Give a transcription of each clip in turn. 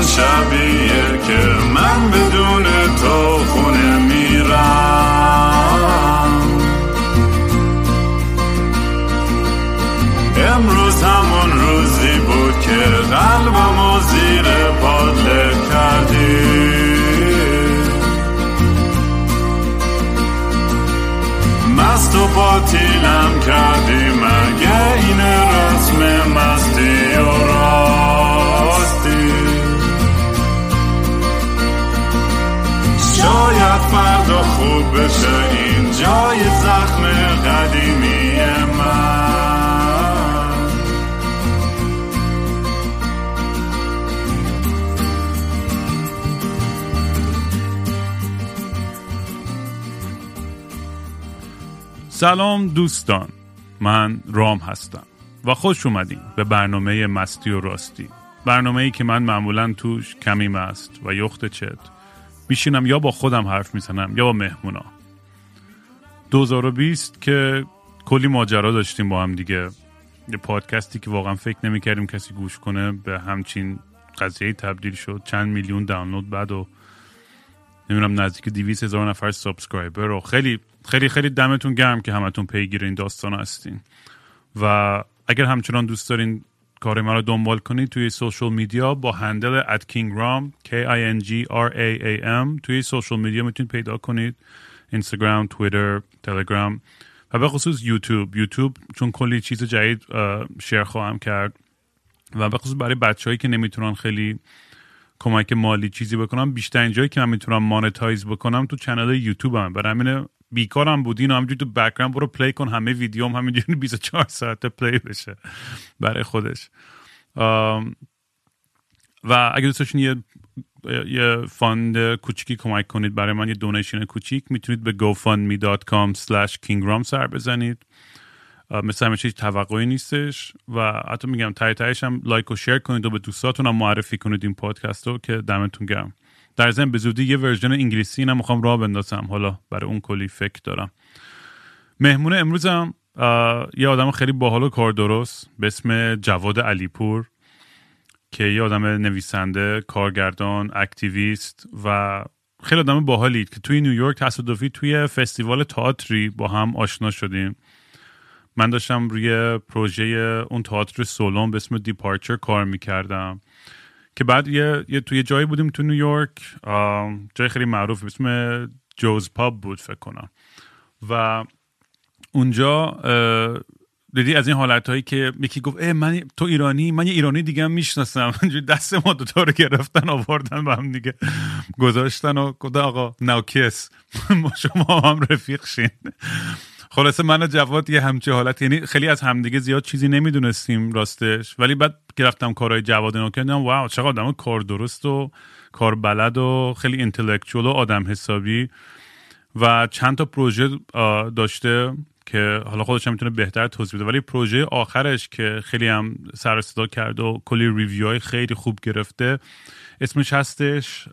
همون شبیه که من بدون تو خونه میرم. امروز همون روزی بود که قلبم و زیر پاده کردی. مست و باطیلم کردی خوب بشه این جای زخم قدیمی سلام دوستان. من رام هستم و خوش اومدین به برنامه مستی و راستی. برنامه ای که من معمولا توش کمی مست و یخت چت میشینم یا با خودم حرف می‌زنم یا با مهمونا. 2020 که کلی ماجرا داشتیم با هم دیگه. یه پادکستی که واقعا فکر نمی‌کردیم کسی گوش کنه به همچین قضیه تبدیل شد. چند میلیون دانلود بعد و نمی‌دونم نزدیک 200 هزار نفر subscriber و خیلی خیلی خیلی دمتون گرم که همتون پیگیر این داستان هستین. و اگر همچنان دوست دارین کار ما رو دنبال کنید توی social media با handle at kingram k i n g r a a m. توی social media می‌تونید پیدا کنید. اینستاگرام تویتر تلگرام و به خصوص یوتیوب. یوتیوب چون کلی چیز جدید share خواهم کرد. و به خصوص برای بچههایی که نمی‌تونن خیلی کمک مالی چیزی بکنم بیشتر اینجایی که من می‌تونم monetize بکنم تو channel یوتیوب هم برای همینه بیکارم بودین و همینجوری تو background برو play کن. همه ویدیوم همینجوری 24 ساعت play بشه برای خودش. و اگه دوست یه یه fund کوچیکی کمک کنید برای من یه donation کوچیک می‌تونید به gofundme.com slash kingram سر بزنید. مثل همه چیز توقعی نیستش و حتی میگم تای تایش هم like و share کنید و به دوستاتون هم معرفی کنید این پادکست رو که دمتون گرم. در ضمن به زودی یه version انگلیسی اینم می‌خوام راه بندازم. حالا برای اون کلی فکر دارم. مهمون امروزم یه آدم خیلی باحال و کار درست به اسم جواد علیپور که یه آدم نویسنده کارگردان activist و خیلی آدم باحالی که توی نیویورک تصادفی توی فستیوال تئاتری با هم آشنا شدیم. من داشتم روی پروژه اون تئاتر سولون به اسم Departure کار می‌کردم. که بعد یه, یه توی جایی بودیم تو نیویورک جای خیلی معروف اسم Joe's Pub بود فکر کنم. و اونجا دیدی از این حالت هایی که یکی گفت من تو ایرانی من یه ایرانی دیگه هم می‌شناسم. دست ما دوتا رو گرفتن آوردن به هم دیگه گذاشتن و گفت آقا ناکس ما شما هم رفیق شین خلاصه من و جواد یه همچه حالت یعنی خیلی از همدیگه زیاد چیزی نمی‌دونستیم راستش ولی بعد که رفتم کارهای جواد اینو کردم واو چقدر آدم کار درست و کار بلد و خیلی اینتלקچوال و آدم حسابی. و چند تا پروژه داشته که حالا خودش هم می‌تونه بهتر توضیح بده. ولی پروژه آخرش که خیلی هم سر صدا کرد و کلی review های خیلی خوب گرفته اسمش هستش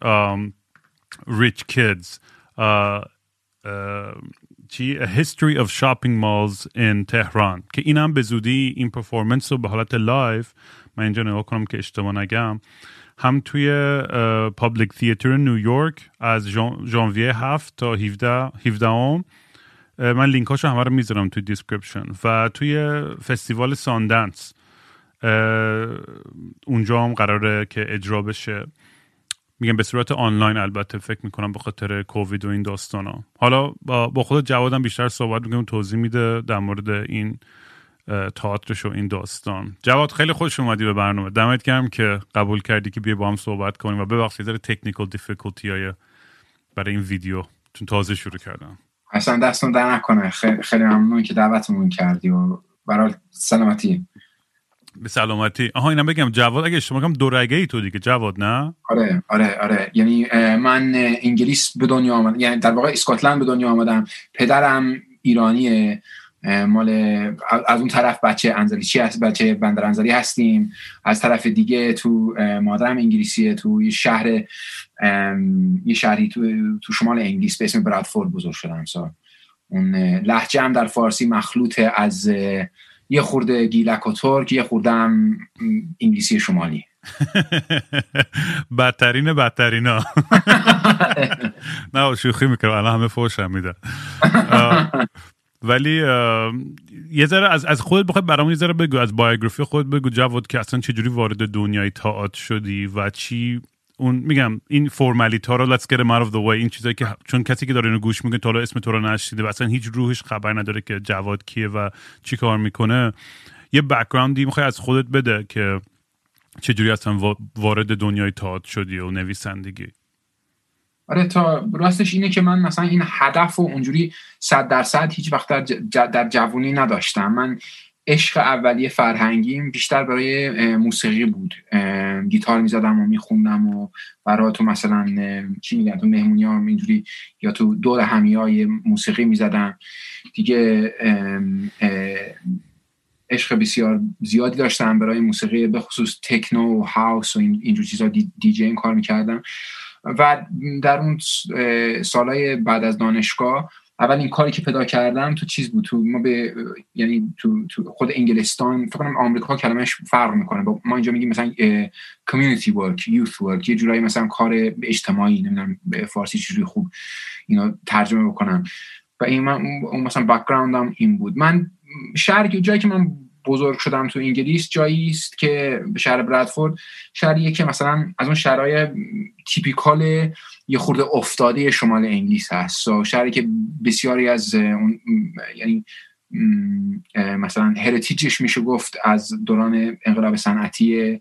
Rich Kids. چی؟ A History of Shopping Malls in Tehran که اینم به زودی این performance رو به حالت live من اینجا نگاه کنم که اشتباه نگم هم توی Public Theater نیویورک از ژانویه 7 تا 17 17 ام. من لینکاشو همه رو می‌ذارم توی description و توی فستیوال ساندنس اونجا هم قراره که اجرا بشه. میگم به صورت آنلاین البته فکر می‌کنم به خاطر کووید و این داستان ها حالا با خود جوادم بیشتر صحبت می‌کنم توضیح میده در مورد این تئاترش و این داستان. جواد خیلی خوش اومدی به برنامه. دمت گرم که قبول کردی که بیا با هم صحبت کنیم و ببخشید ذره technical difficulty های برای این ویدیو. چون تازه شروع کردم. اصلا دستون در نکنه. خیلی خیلی ممنون که دعوتمون کردی و برای سلامتی. به سلامتی. آها اینم بگم جواد اگه اشتباه کنم دو رگه ای تو دیگه جواد نه؟ آره آره آره. یعنی من انگلیس به دنیا آمدم یعنی در واقع اسکاتلند به دنیا آمدم. پدرم ایرانیه. مال از اون طرف بچه انزلی چی هست؟ بچه بندر انزلی هستیم. از طرف دیگه تو مادرم انگلیسیه. تو یه شهر یه شهری تو, تو شمال انگلیس به اسم برادفورد بزرگ شدم سا اون لحجه هم در فارسی مخلوط از یه خورده گیلک و ترک یه خورده هم انگلیسی شمالی. بدترین بدترینا. نه شوخی می‌کنم. الان همه فوشم میدن. ولی یه ذره از از خودت بخواد برامون یه ذره بگو از بایوگرافی خود بگو. جواد که اصلا چجوری وارد دنیای تاعت شدی و چی اون میگم این فرمالیت رو let's get them out of the way. این چیزایی که چون کسی که داره اینو گوش می‌کنه تا اسم تو رو نشیده و اصلا هیچ روحش خبر نداره که جواد کیه و چی کار می‌کنه یه بکگراندی می‌خوای از خودت بده که چجوری اصلا وارد دنیای تاعت شدی و نویسندگی. آره تا راستش اینه که من مثلا این هدف و اونجوری صد درصد هیچ وقت در, در جوونی نداشتم. من عشق اولیه فرهنگیم بیشتر برای موسیقی بود. گیتار می‌زدم و میخوندم و برای تو مثلا چی میگن تو مهمونی ها اینجوری یا تو دور همی های موسیقی می‌زدم. دیگه عشق بسیار زیادی داشتم برای موسیقی به خصوص تکنو و هاوس و اینجور چیزا دی, دی این کار می‌کردم. و در اون سالهای بعد از دانشگاه اول این کاری که پیدا کردم تو چیز بود؟ تو ما به یعنی تو, تو خود انگلستان فکر کنم آمریکا کلمش فرق می‌کنه. ما اینجا میگیم مثلا کمیونیتی ورک یوث ورک یه جورایی مثلا کار اجتماعی نمی‌دونم به فارسی چجوری خوب اینو ترجمه بکنم. و این من اون مثلا بکگراندم این بود. من شهر جایی که من بزرگ شدم تو انگلیس. جایی است که شهر برادفورد شهریه که مثلا از اون شهرهای تیپیکال یه خورده افتاده شمال انگلیس هست. و شهری که بسیاری از اون یعنی مثلا هریتیجش میشه گفت از دوران انقلاب صنعتی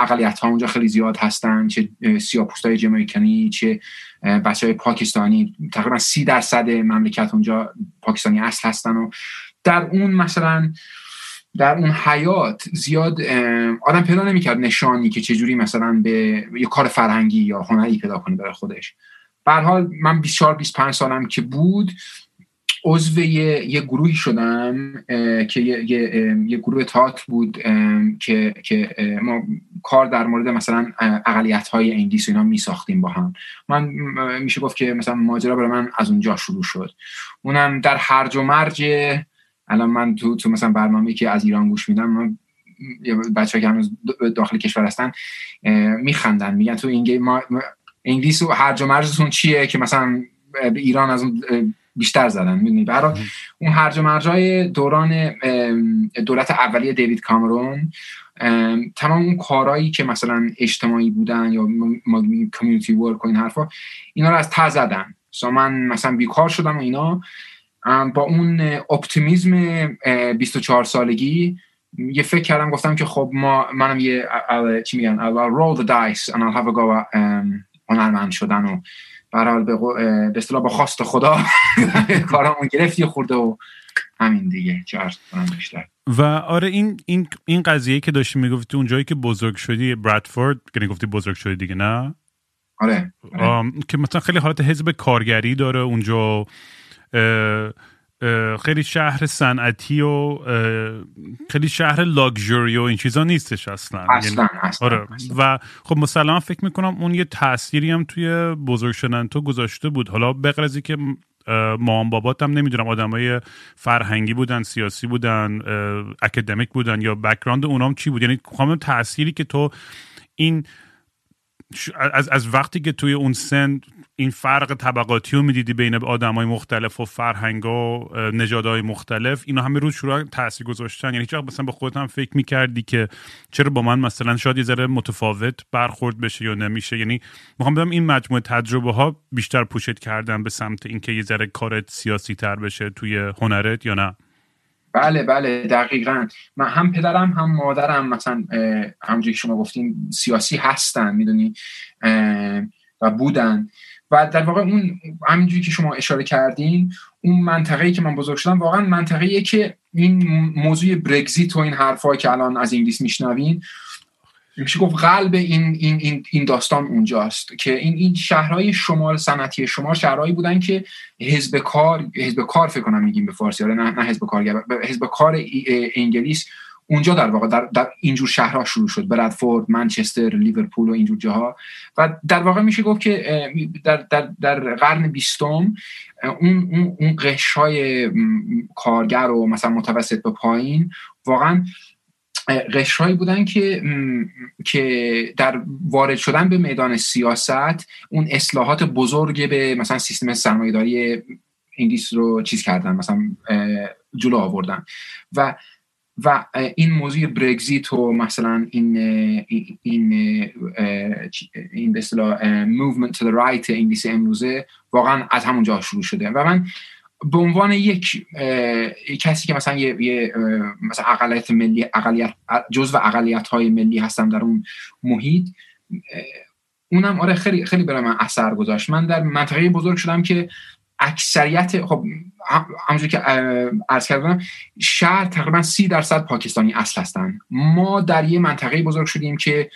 اقلیت ها اونجا خیلی زیاد هستن چه سیاپوست های جمایکنی چه بچه های پاکستانی. تقریبا سی درصد مملکت اونجا پاکستانی اصل هستن و در اون مثلا در اون حیات زیاد آدم پیدا نمی‌کرد نشانی که چجوری مثلا به یه کار فرهنگی یا هنری پیدا کنه برای خودش. به حال من 24 25 سالم که بود عضو یه, یه گروهی شدم که یه, یه, یه گروه تات بود که, که ما کار در مورد مثلا اقلیت های انگلیس و اینا می ساختیم با هم. من میشه گفت که مثلا ماجرا برای من از اونجا شروع شد. اونم در هرج و مرج الان من تو تو مثلا برنامه که از ایران گوش میدم من بچه که هنوز داخل کشور هستن میخندن میگن تو این ما انگلیس و هرج و مرجتون چیه که مثلا به ایران از اون بیشتر زدن می‌دونی؟ برای اون هرج و مرجای دوران دولت اولیه دیوید کامرون تمام اون کارهایی که مثلا اجتماعی بودن یا کمیونیتی ورک و این حرفا اینا رو از ته زدن. من مثلا بیکار شدم و اینا. با اون اپتیمیزم 24 سالگی یه فکر کردم گفتم که خب ما منم یه چی میگن؟ I'll roll the dice and I'll have a go هنرمند شدن و برحال به اصطلاح با خواست خدا کارامون گرفت یه خورده و همین دیگه. چه کنم بیشتر. و آره این این این قضیه که داشتی می‌گفتی اون جایی که بزرگ شدی برادفورد که گفتی بزرگ شدی دیگه نه؟ آره, آره. که مثلا خیلی حالت حزب کارگری داره اونجا خیلی شهر صنعتی و خیلی شهر لاکچوری و این چیزا نیستش اصلا, اصلا, یعنی آره. و خب مسلما فکر می‌کنم اون یه تأثیری هم توی بزرگ شدن تو گذاشته بود. حالا بقرزی که مام بابات هم نمی‌دونم آدمای فرهنگی بودن سیاسی بودن اکادمیک بودن یا بکراند اونام چی بود؟ یعنی کامل تأثیری که تو این از, از وقتی که توی اون سن این فرق طبقاتی رو می‌دیدی بین آدم های مختلف و فرهنگ و نژادهای مختلف؟ اینا همه روز شروع تاثیر گذاشتن. یعنی هیچ مثلا به خودت هم فکر می‌کردی که چرا با من مثلا شاید یه ذره متفاوت برخورد بشه یا نمیشه؟ یعنی می‌خوام بدم این مجموعه تجربه ها بیشتر پوشت کردن به سمت اینکه یه ذره کارت سیاسی تر بشه توی هنرت یا نه؟ بله بله دقیقا. من هم پدرم هم مادرم مثلا همونجوری که شما گفتین سیاسی هستن می‌دونی؟ و بودن. و در واقع اون همینجوری که شما اشاره کردین اون منطقه‌ای که من بزرگ شدم واقعا منطقه‌ایه که این موضوع برگزیت و این حرفایی که الان از انگلیس میشنوین میشه گفت قلب این این این داستان اونجاست که این این شهرهای شمال صنعتی شما شهرهایی بودن که حزب کار حزب کار فکر کنم میگیم به فارسی آره نه نه حزب کارگر حزب کار انگلیس اونجا در واقع در, در اینجور شهرها شروع شد. برادفورد منچستر لیورپول و اینجور جاها. و در واقع میشه گفت که در, در, در قرن بیستم اون, اون, اون قش های کارگر و مثلا متوسط به پایین واقعا قشرهایی بودن که که در وارد شدن به میدان سیاست اون اصلاحات بزرگ به مثلا سیستم سرمایه‌داری انگلیس رو چیز کردن مثلا جلو آوردن. و و این موضوع برگزیت و مثلا این این این به اصطلاح movement تو right انگلیس امروزه واقعا از همونجا شروع شده. و من به عنوان یک کسی که مثلا یه, یه مثلا اقلیت ملی اقلیت جزء اقلیت های ملی هستم در اون محیط اونم آره خیلی خیلی برای من اثر گذاشت. من در منطقه بزرگ شدم که اکثریت خب همونجور که عرض کردم شهر تقریبا سی درصد پاکستانی اصل هستن. ما در یه منطقه بزرگ شدیم که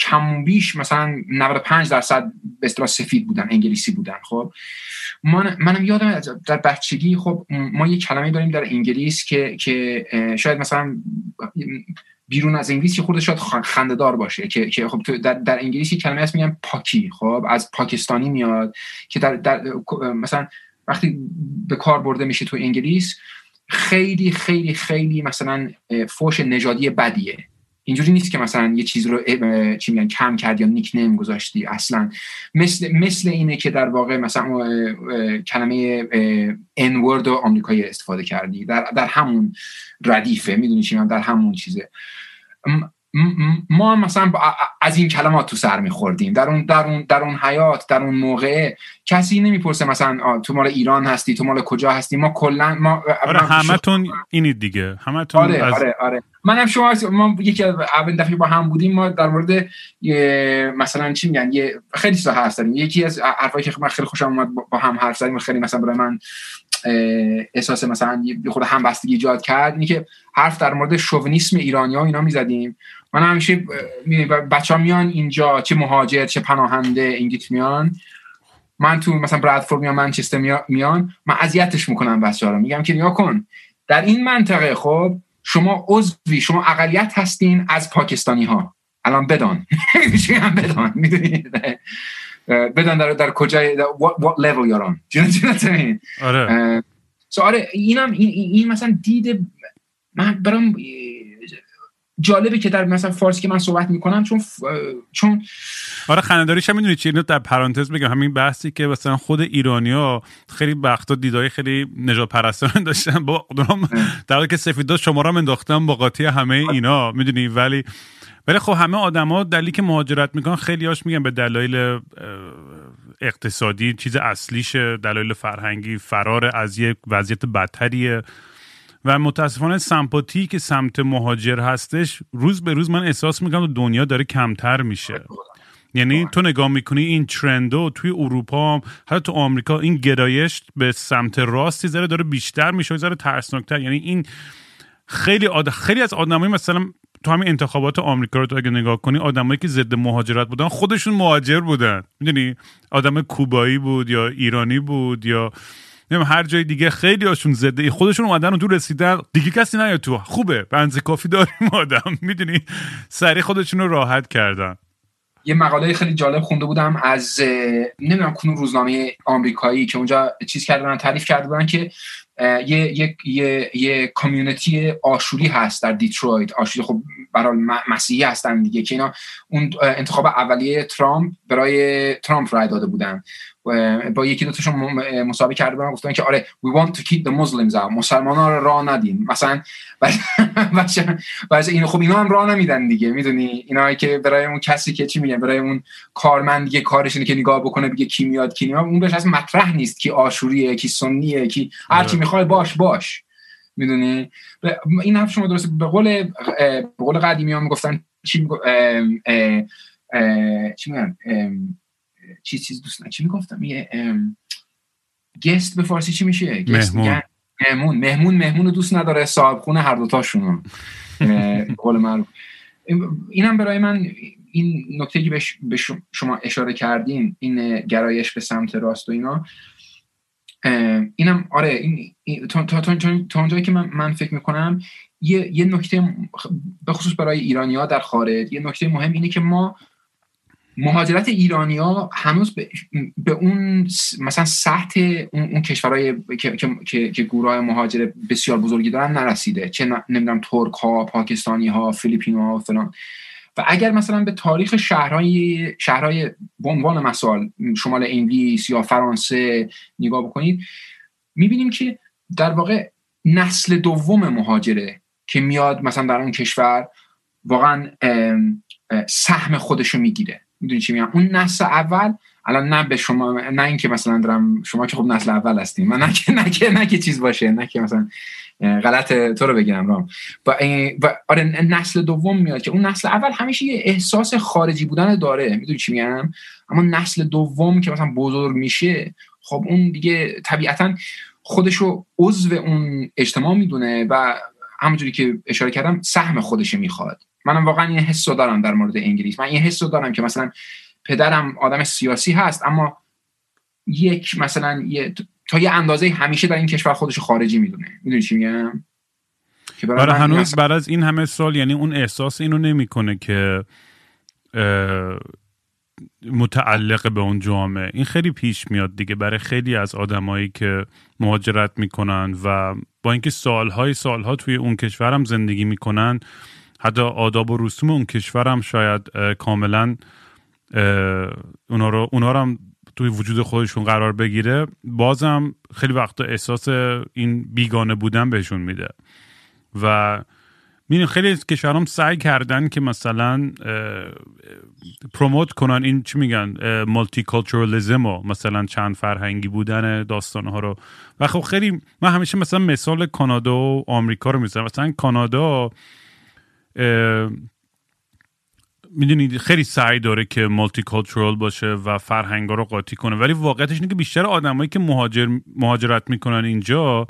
کم بیش مثلا 95 درصد به اصطلاح سفید بودن انگلیسی بودن خب. من منم یادم در بچگی خب ما یه کلمه داریم در انگلیس که که شاید مثلا بیرون از انگلیس که خودش شاید خندهدار باشه که که خب در, در انگلیسی کلمه هست میگن پاکی. خب از پاکستانی میاد که در, در مثلا وقتی به کار برده میشه تو انگلیس خیلی خیلی خیلی مثلا فوش نژادی بدیه. اینجوری نیست که مثلا یه چیز رو چی میگن کم کرد یا نیک نیم گذاشتی. اصلا مثل مثل اینه که در واقع مثلا کلمه ان ورد آمریکایی استفاده کردی. در در همون ردیفه می‌دونی چی در همون چیزه. ما مثلا از این کلمات تو سر میخوردیم. در اون در اون در اون حیات در اون موقع کسی نمی‌پرسه مثلا تو مال ایران هستی تو مال کجا هستی؟ ما کلا ما آره همتون اینی دیگه. همتون آره از... آره آره. منم شما ما یکی اول دفعه با هم بودیم ما در مورد مثلا چی میگن یه خیلی ساحه هست داریم یکی از حرفایی که من خیلی خوشم اومد با هم حرف زدیم خیلی مثلا برای من احساس مثلا یه خود همبستگی ایجاد کرد اینی که حرف در مورد شوونیسم ایرانی ها اینا می‌زدیم. من همیشه بچه ها میان اینجا چه مهاجر چه پناهنده انگلیس میان. من تو مثلا برادفورد میان منچستر میان من اذیتش می‌کنم بچه ها رو. میگم که نیا کن. در این منطقه خب شما عضوی شما اقلیت هستین از پاکستانی ها الان بدان. هم بدان. می‌دونید بدان در, در کجای what, level you're on. آره. آره اینم این, این مثلا دید من برام جالبه که در مثلا فارسی که من صحبت می‌کنم چون چون آره خنداریش هم می‌دونی چی؟ اینو در پرانتز بگم. همین بحثی که مثلا خود ایرانیا خیلی وقتا دیدای خیلی نجات پرستان داشتن. با در حالی که سفیدا شما را انداختن با قاطی همه اینا می‌دونی؟ ولی ولی خب همه آدما دلیلی که مهاجرت می‌کنن خیلی هاش میگن به دلایل اقتصادی چیز اصلیشه دلایل فرهنگی فرار از یک وضعیت بدتریه. و متاسفانه سمپاتی که سمت مهاجر هستش روز به روز من احساس می‌کنم دنیا داره کمتر میشه. یعنی تو نگاه می‌کنی این ترندو توی اروپا حتی تو آمریکا این گرایش به سمت راستی ذره داره بیشتر میشه و ذره ترسناکتر. یعنی این خیلی آد... خیلی از آدمایی مثلا تو همین انتخابات آمریکا رو تو اگه نگاه کنی آدمایی که ضد مهاجرت بودن خودشون مهاجر بودن. می‌دونی؟ آدم کوبایی بود یا ایرانی بود یا نمیم هر جای دیگه خیلی هاشون زده. خودشون اومدن و تو رسیدن. دیگه کسی نیاد تو. خوبه. بنز کافی داریم آدم. می‌دونی؟ سری خودشون رو راحت کردن. یه مقاله خیلی جالب خونده بودم از نمی‌دونم کنون روزنامه آمریکایی که اونجا چیز کرده تعریف کرده بودن که یه یه یه یه کامیونیتی آشوری هست در دیترویت. آشوری خب برای مسیحی هستن دیگه که اینا اون انتخاب اولیه ترامپ برای ترامپ رای داده بودن. با یکی دو تاشون مسابقه کرده بودن گفتن که آره we want to keep the Muslims out. مسلمان ها رو راه ندیم. مثلا بچه این خب اینا هم راه نمیدن دیگه می‌دونی؟ اینا که برای اون کسی که چی میگن؟ برای اون کارمند دیگه کارش اینه که نگاه بکنه بگه کی میاد کی نمیاد اون بهش اصلا مطرح نیست کی آشوریه کی سنیه کی هر کی آره. می‌خواد باش باش. می‌دونی؟ این حرف شما درسته. به قول به قول قدیمی ها می‌گفتن چی چی میگن؟ چی چیز دوست چی می‌گفتم؟ یه گست به فارسی چی میشه؟ مهمون. مهمون. مهمون مهمون رو دوست نداره. صاحب خونه هر دوتاشون قول معروف. اینم برای من این نکته که به شما اشاره کردین این گرایش به سمت راست و اینا. اینم آره این تا, تا, تا, اونجایی که من, من فکر می‌کنم یه, یه نکته به خصوص برای ایرانی ها در خارج یه نکته مهم اینه که ما مهاجرت ایرانی ها هنوز به, به اون مثلا سطح اون, اون کشورهای که, که, که گروه مهاجر بسیار بزرگی دارن نرسیده چه نمی‌دونم ترک ها پاکستانی ها فیلیپین ها و فلان. و اگر مثلا به تاریخ شهرهای شهرهای به عنوان مثال شمال انگلیس یا فرانسه نگاه بکنید می‌بینیم که در واقع نسل دوم مهاجره که میاد مثلا در اون کشور واقعا سهم خودشو می‌گیره. می‌دونی چی میگم؟ اون نسل اول الان نه به شما نه اینکه مثلا دارم شما که خب نسل اول هستیم من نه که نه که نه که چیز باشه نه که مثلا غلط تو رو بگم رام. و, و آره نسل دوم میاد که اون نسل اول همیشه یه احساس خارجی بودن داره. می‌دونی چی میگم؟ اما نسل دوم که مثلا بزرگ میشه خب اون دیگه طبیعتا خودشو عضو اون اجتماع می‌دونه و همونجوری که اشاره کردم سهم خودش می‌خواد. منم واقعا این حس دارم در مورد انگلیس. من این حس دارم که مثلا پدرم آدم سیاسی هست اما یک مثلا یه تا یه اندازه همیشه در این کشور خودش خارجی می‌دونه. می‌دونی چی میگم؟ برای هنوز بعد از این همه سال یعنی اون احساس اینو نمی‌کنه که متعلق به اون جامعه. این خیلی پیش میاد دیگه برای خیلی از آدمایی که مهاجرت می‌کنن و با اینکه سالهای سالها توی اون کشور هم زندگی می‌کنن حتی آداب و رسوم اون کشور هم شاید کاملا اونا رو, اونا رو هم توی وجود خودشون قرار بگیره. بازم خیلی وقتا احساس این بیگانه بودن بهشون میده. و می‌دونی خیلی از کشورام سعی کردن که مثلا پروموت کنن این چی میگن مالتی کالچورالیزم و مثلا چند فرهنگی بودن داستان ها رو. و خب خیلی من همیشه مثلا مثال کانادا و آمریکا رو می‌زنم. مثلا کانادا می‌دونید خیلی سعی داره که مالتی کالچورال باشه و فرهنگا رو قاطی کنه. ولی واقعیتش اینه که بیشتر آدمایی که مهاجر مهاجرت می‌کنن اینجا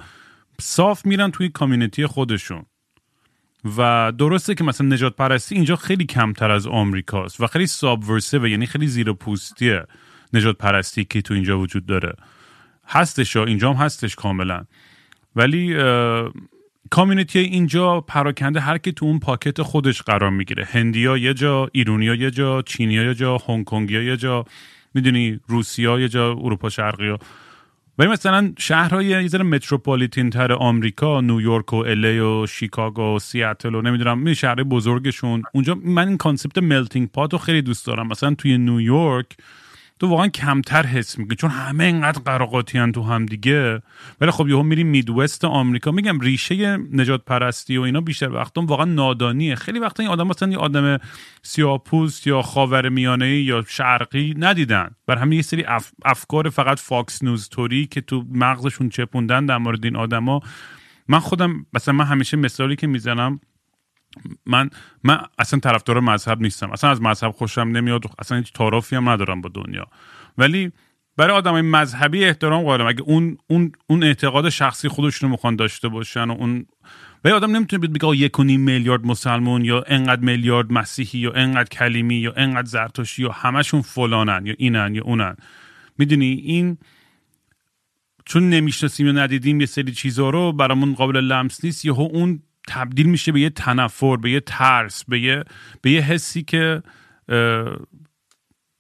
صاف میرن توی کامیونیتی خودشون. و درسته که مثلا نجات پرستی اینجا خیلی کمتر از آمریکاست و خیلی سابورسیو یعنی خیلی زیر پوستیه نژاد پرستی که تو اینجا وجود داره. هستش اینجا هم هستش کاملا. ولی community اینجا پراکنده هر کی تو اون pocket خودش قرار می‌گیره. هندیا یه جا ایرونیا یه جا چینیا یه جا هنگ کنگیا یه جا می‌دونی روسیا یه جا اروپا شرقی ها. ولی مثلا شهرهای یه ذره metropolitan تر آمریکا نیویورک و LA و شیکاگو و سیاتل و نمی‌دونم می شهر بزرگشون. اونجا من این concept melting pot رو خیلی دوست دارم. مثلا توی نیویورک تو واقعا کمتر حس میکنی چون همه اینقدر قر و قاطی تو هم دیگه. ولی خب یهو میری Midwest آمریکا. میگم ریشه نژاد پرستی و اینا بیشتر وقتا واقعا نادانیه. خیلی وقتا این آدم مثلا یه آدم سیاه‌پوست یا خاور میانه یا شرقی ندیدن. بر همین یه سری افکار فقط Fox News طوری که تو مغزشون چپوندن در مورد این آدما. من خودم مثلا من همیشه مثالی که می‌زنم من من اصلا طرفدار مذهب نیستم. اصلا از مذهب خوشم نمیاد اصلا هیچ تعارفی هم ندارم با دنیا. ولی برای آدم مذهبی احترام قائلم. اگه اون اون اون اعتقاد شخصی خودشون رو می‌خوان داشته باشن و اون ولی آدم نمی‌تونه بگه یک و نیم میلیارد مسلمون یا انقدر میلیارد مسیحی یا انقدر کلیمی یا انقدر زرتشتی یا همشون فلانن یا اینن یا اونن. می‌دونی؟ این چون نمی‌شناسیم یا ندیدیم یه سری چیزها رو برامون قابل لمس نیست. یهو اون تبدیل میشه به یه تنفر به یه ترس به یه, به یه حسی که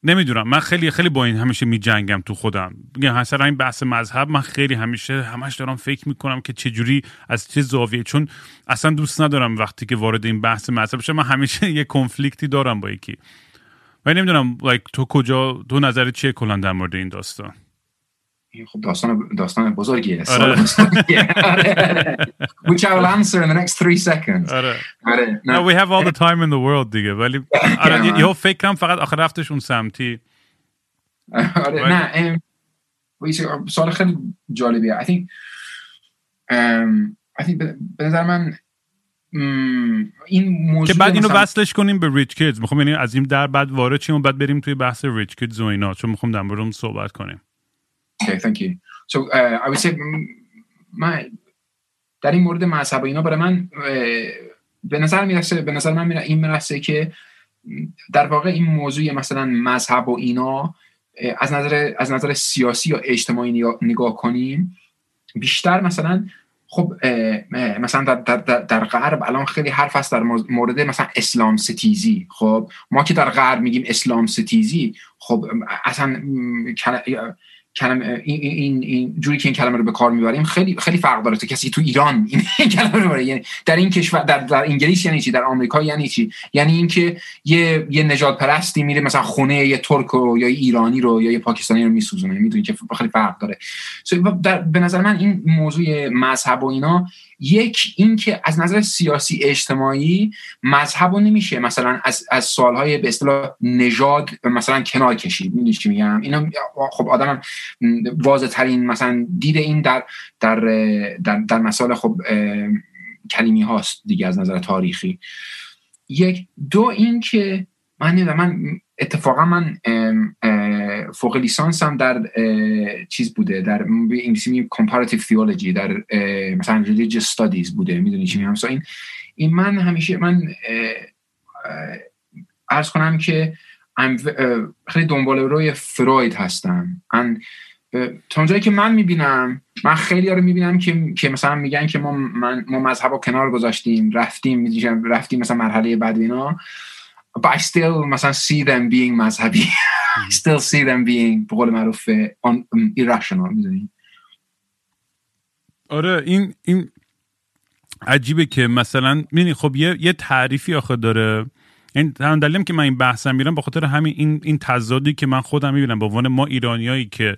نمی‌دونم. من خیلی خیلی با این همیشه میجنگم تو خودم. میگم اصلا این بحث مذهب من خیلی همیشه همش دارم فکر می‌کنم که چجوری از چه زاویه. چون اصلا دوست ندارم وقتی که وارد این بحث مذهب بشم من همیشه یه کنفلیکتی دارم با یکی. و نمی‌دونم like, تو کجا تو نظر چیه کلا در مورد این داستان؟ خب داستان داستان بزرگیه آره. which I will answer in the next three seconds. آره. آره. No, we have all the time in the world دیگه ولی آره یهو فکرم فقط آخر رفتش اون سمتی. آره نه سوال خیلی جالبیه. I think um, I think به نظر من این موضوع که بعد اینو وصلش کنیم به ریچ کیدز می‌خوام یعنی از این در بعد وارد چیم و بعد بریم توی بحث ریچ کیدز و اینا چون می‌خوام در صحبت کنیم. Okay, thank you. So uh, I would say من در این مورد مذهب اینا برای من به نظر می‌رسه به نظر من میره این می‌رسه که در واقع این موضوع مثلا مذهب و اینا از نظر از نظر سیاسی یا اجتماعی نگاه, کنیم بیشتر مثلا خب مثلا در, در, در غرب الان خیلی حرف هست در مورد مثلا اسلام ستیزی خب ما که در غرب میگیم اسلام ستیزی خب اصلا کلمه این, این, این جوری که این کلمه رو به کار می‌بریم خیلی خیلی فرق داره. تو کسی تو ایران این کلمه رو یعنی در این کشور در, در انگلیس یعنی چی؟ در آمریکا یعنی چی؟ یعنی اینکه یه یه نجات پرستی میره مثلا خونه یه ترک رو یا ایرانی رو یا یه پاکستانی رو میسوزونه. می‌دونی که خیلی فرق داره. در به نظر من این موضوع مذهب و اینا یک اینکه از نظر سیاسی اجتماعی مذهب رو نمیشه مثلا از از سوالهای به اصطلاح نژاد مثلا کنار کشید. می‌دونی چی میگم؟ اینا خب آدم واضح ترین مثلا دید این در در در, در مسائل خب کلیمی هاست دیگه از نظر تاریخی. یک دو اینکه من من اتفاقا من فوق لیسانس هم در چیز بوده در انگلیسی میگیم comparative theology در مثلا religious studies بوده می‌دونی چی میگم؟ این این من همیشه من ارز کنم که خیلی دنبال روی فروید هستم. من تا اونجایی که من می‌بینم من خیلی ها رو می‌بینم که که مثلا میگن که ما من ما مذهب رو کنار گذاشتیم رفتیم رفتیم مثلا مرحله بعد اینا. But I still مثلا see them being مذهبی I still see them being به قول معروف on, um, irrational می‌دونی آره این این عجیبه که مثلا می‌دونی خب یه یه تعریفی آخه داره. این هم دلیلم که من این بحثم میرم به خاطر همین این این تضادی که من خودم می‌بینم. به عنوان ما ایرانیایی که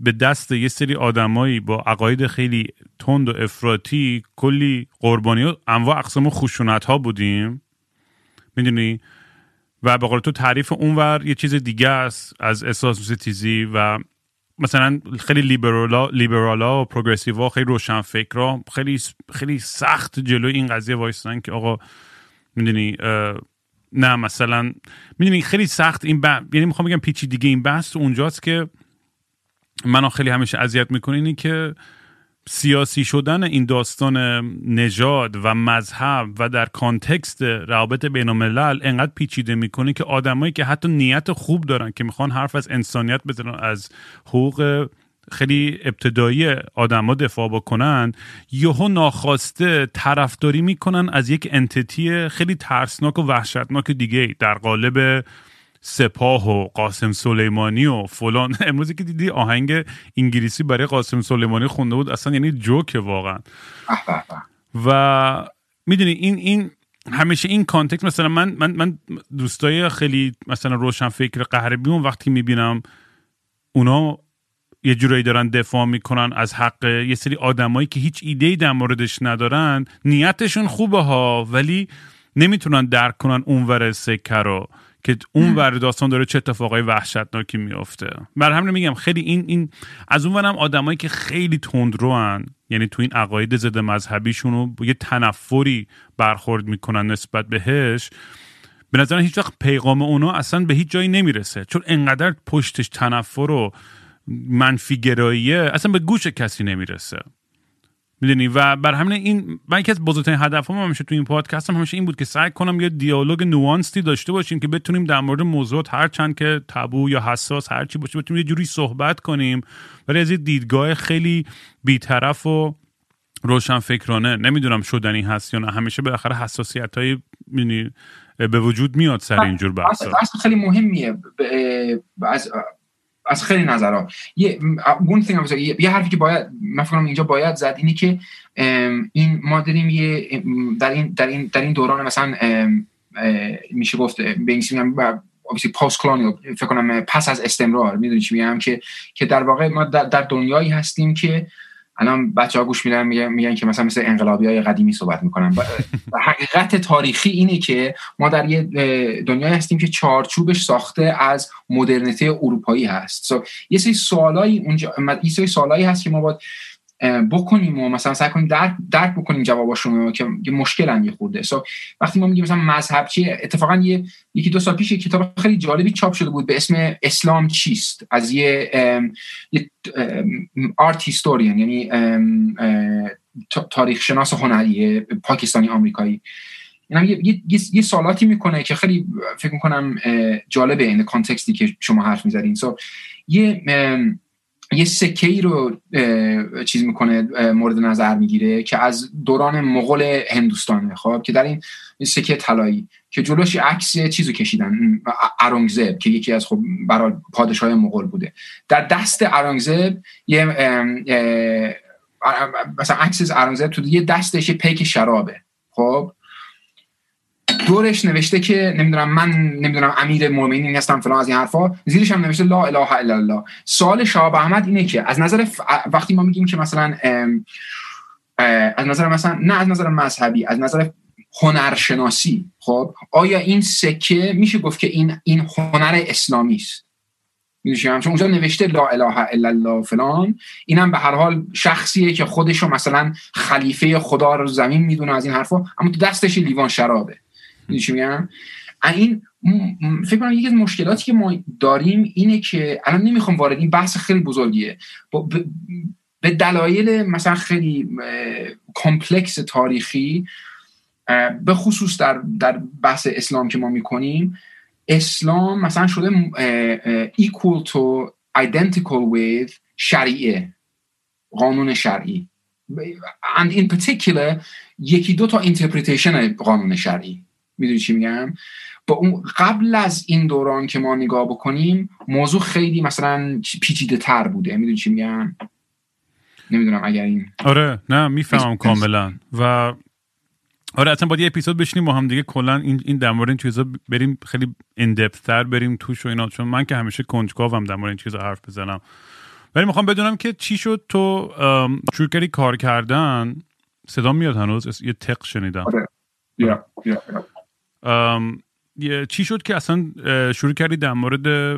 به دست یه سری آدمایی با عقاید خیلی تند و افراطی کلی قربانی و انواع اقسام خشونت ها بودیم. می‌دونی؟ و به قول تو تعریف اونور یه چیز دیگه است از احساس ستیزی و مثلا خیلی لیبرالا لیبرالا و progressive ا خیلی روشن فکرها خیلی خیلی سخت جلوی این قضیه وایستن که آقا می‌دونی نه مثلا می‌دونی خیلی سخت این یعنی می‌خوام بگم پیچی دیگه این بحث اونجاست که منو خیلی همیشه اذیت می‌کنه اینی که سیاسی شدن این داستان نژاد و مذهب و در context روابط بین الملل انقدر پیچیده می‌کنه که آدمایی که حتی نیت خوب دارن که می‌خوان حرف از انسانیت بزنن از حقوق خیلی ابتدایی آدما دفاع بکنن یهو ناخواسته طرفداری می‌کنن از یک entity خیلی ترسناک و وحشتناک دیگه در قالب سپاه و قاسم سلیمانی و فلان. اون روزی که دیدی آهنگ انگلیسی برای قاسم سلیمانی خونده بود اصلا یعنی جوک واقعا. و می‌دونی این این همیشه این context مثلا من من من دوستای خیلی مثلا روشن فکر غربی اون وقتی می‌بینم اونا یه جورایی دارن دفاع می‌کنن از حق یه سری آدمایی که هیچ ایده در موردش ندارن. نیتشون خوبه ها ولی نمی‌تونن درک کنن اونور سکه رو. که اون ور داستان داره چه اتفاقای وحشتناکی میافته. بر همین میگم خیلی این این از اون ورم آدمایی که خیلی تندروان یعنی تو این عقاید ضد مذهبیشون رو یه تنفری برخورد می‌کنن نسبت بهش به نظر هیچ وقت پیغام اونا اصلا به هیچ جایی نمی‌رسه. چون انقدر پشتش تنفر و منفی گراییه اصلا به گوش کسی نمی‌رسه. می‌دونی؟ و بر همین این من یکی از بزرگترین هدفم همیشه تو این پادکست هم همیشه این بود که سعی کنم یه دیالوگ نوانستی داشته باشیم که بتونیم در مورد موضوعات هر چند که تابو یا حساس هر چی باشه بتونیم یه جوری صحبت کنیم. ولی از یه دیدگاه خیلی بیطرف و روشن فکرانه نمی‌دونم شدنی هست یا نه. همیشه بالاخره حساسیت های به وجود میاد سر اینجور بحث خیلی مهمیه. از از خیلی نظرها. یه یه حرفی که باید من فکر اینجا باید زد اینی که این ما داریم یه در این در این در این دوران مثلا میشه گفت به انگلیسی میگم پاست فکر کنم پس از استمرار می‌دونی چی میگم؟ که که در واقع ما در دنیایی هستیم که الان بچه ها گوش میدن میگن, میگن که مثلا مثل انقلابی های قدیمی صحبت می‌کنن. و حقیقت تاریخی اینه که ما در یه دنیایی هستیم که چارچوبش ساخته از مدرنیته اروپایی هست. So, یه سری سوالایی اونجا یه سری سوالایی هست که ما باید بکنیم و مثلا سعی کنیم درک, درک بکنیم جواباشون که مشکل یه خورده so, وقتی ما میگیم مثلا مذهب چیه اتفاقا یه یکی دو سال پیش یه کتاب خیلی جالبی چاپ شده بود به اسم اسلام چیست؟ از یه, آرت هیستورین یعنی تاریخ شناس هنری پاکستانی آمریکایی. این یه, یه،, یه می‌کنه که خیلی فکر می‌کنم جالبه این کانتکستی که شما حرف می‌زدین so, یه یه سکه ای رو چیز می‌کنه مورد نظر می‌گیره که از دوران مغول هندوستانه خب که در این سکه طلایی که جلوش عکس چیزو کشیدن ارونگزب که یکی از خب برای پادشاه مغول بوده. در دست ارونگزب یه مثلا عکس از ارونگزب تو یه دستش پیک شرابه خب. دورش نوشته که نمی‌دونم من نمی‌دونم امیر مؤمنین هستم فلان از این حرفا. زیرش هم نوشته لا اله الا الله. سوال شهاب احمد اینه که از نظر وقتی ما میگیم که مثلا از نظر مثلا نه از نظر مذهبی از نظر هنرشناسی خب آیا این سکه میشه گفت که این این هنر اسلامی است؟ چون اونجا نوشته لا اله الا الله فلان. اینم به هر حال شخصیه که خودشو مثلا خلیفه خدا رو زمین می‌دونه از این حرفا. اما تو دستش لیوان شرابه. میگم؟ این فکر کنم یکی از مشکلاتی که ما داریم اینه که الان نمی‌خوام وارد این بحث خیلی بزرگیه. به دلایل مثلا خیلی کمپلکس تاریخی به خصوص در, در بحث اسلام که ما می‌کنیم اسلام مثلا شده equal to identical with شریعه قانون شرعی. And in particular یکی دو تا interpretation قانون شرعی. می‌دونی چی میگم؟ با اون قبل از این دوران که ما نگاه بکنیم موضوع خیلی مثلا پیچیده تر بوده. می‌دونی چی میگم؟ نمی‌دونم اگر این آره نه می‌فهمم کاملا. و آره اصلا باید یه اپیزود بشینیم با هم دیگه. کلا این این در مورد این چیزا بریم خیلی این تر بریم توش و اینا. چون من که همیشه کنجکاوم در مورد این چیزا حرف بزنم. ولی می‌خوام بدونم که چی شد تو شروع کردی کار کردن؟ صدا میاد هنوز؟ یه تق شنیدم. آره. چی شد که اصلا شروع کردی در مورد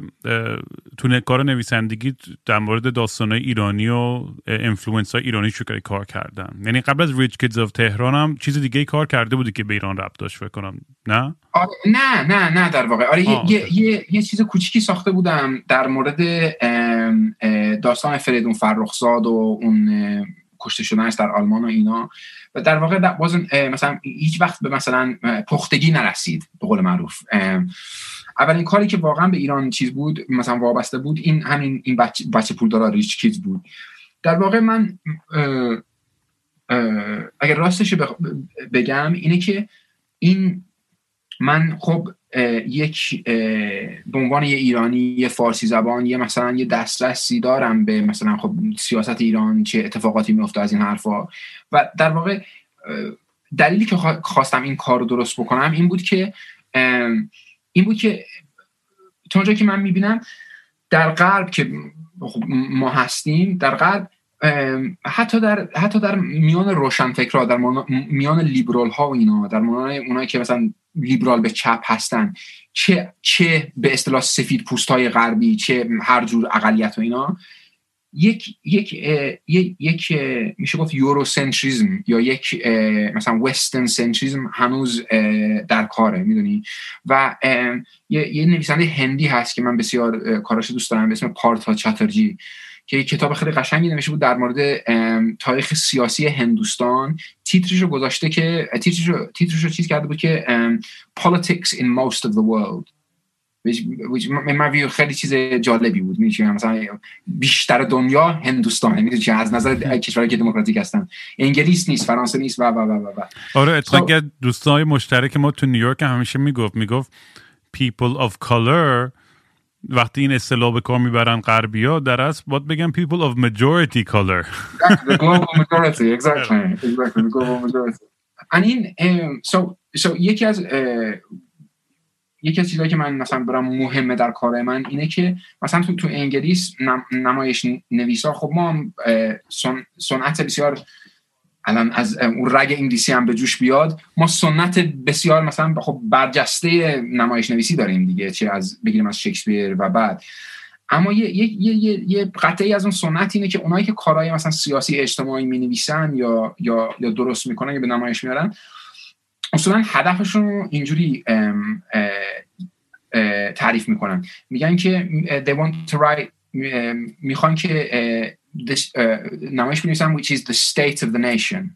تو کار نویسندگی در مورد داستانهای ایرانی و influence های ایرانی شروع کردی کار کردن؟ یعنی قبل از Rich Kids of Tehran هم چیز دیگه کار کرده بودی که به ایران ربط داشت فکر کنم نه؟ آره نه نه نه در واقع. آره یه, یه, یه, چیز کوچیکی ساخته بودم در مورد داستان فریدون فرخزاد و اون کشته شدنش در آلمان و اینا. و در واقع باز مثلا هیچ وقت به مثلا پختگی نرسید به قول معروف. اولین کاری که واقعا به ایران چیز بود مثلا وابسته بود این همین این بچه, بچه پولدارا ریچ کیز بود. در واقع من اگر راستش بگم اینه که این من خب یک به عنوان یه ایرانی یه فارسی زبان یه مثلا یه دسترسی دارم به مثلا خب سیاست ایران چه اتفاقاتی میفته از این حرفا. و در واقع دلیلی که خواستم این کار رو درست بکنم این بود که این بود که تا اونجا که من می‌بینم در غرب که خب ما هستیم در غرب حتی در حتی در میان روشنفکرها در میان لیبرال ها و اینا در میان اونایی که مثلا لیبرال به چپ هستن چه چه به اصطلاح سفید پوست های غربی چه هر جور اقلیت و اینا یک یک یک, میشه گفت یوروسنتریزم یا یک مثلا وسترن سنتریزم هنوز در کاره می‌دونی؟ و یه, یه نویسنده هندی هست که من بسیار کاراش دوست دارم به اسم پارتا چاترجی. که کتاب خیلی قشنگی نوشته بود در مورد تاریخ سیاسی هندوستان. تیترش رو گذاشته که تیترش رو, تیترش رو چیز کرده بود که politics in most of the world. من خیلی چیز جالبی بود. میشه مثلا بیشتر دنیا هندوستان. می‌دونی از نظر کشورهایی که دموکراتیک هستن. انگلیس نیست فرانسه نیست و و و و آره اتفاقا دوستای مشترک ما تو نیویورک همیشه می‌گفت می‌گفت people of color وقتی این اصطلاح به کار می‌برن غربی ها در اصل باید بگن people of majority color. The global majority. Exactly. Exactly. The global majority. این so, so یکی از یکی از چیزهایی که من مثلا برام مهمه در کار من اینه که مثلا تو تو انگلیس نمایش نویسا خب ما سنت بسیار الان از اون رگ انگلیسی هم به جوش بیاد ما سنت بسیار مثلا خب برجسته نمایش نویسی داریم دیگه چه از بگیریم از شکسپیر و بعد. اما یه, یه, یه, یه قطعی از اون سنت اینه که اونایی که کارهای مثلا سیاسی اجتماعی می نویسن یا, یا, یا درست می‌کنن یا به نمایش میارن اصولا هدفشون اینجوری تعریف می‌کنن. میگن که they want to write می‌خوان که نمایش بنویسن which is the state of the nation?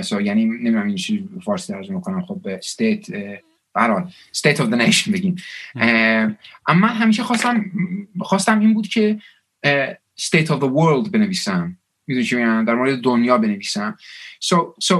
So یعنی نمی‌دونم این چی فارسی ترجمه کنم خب به state برحال state of the nation بگیم. اما همیشه خواستم خواستم این بود که state of the world بنویسم. می‌دونی چی در مورد دنیا بنویسم. So so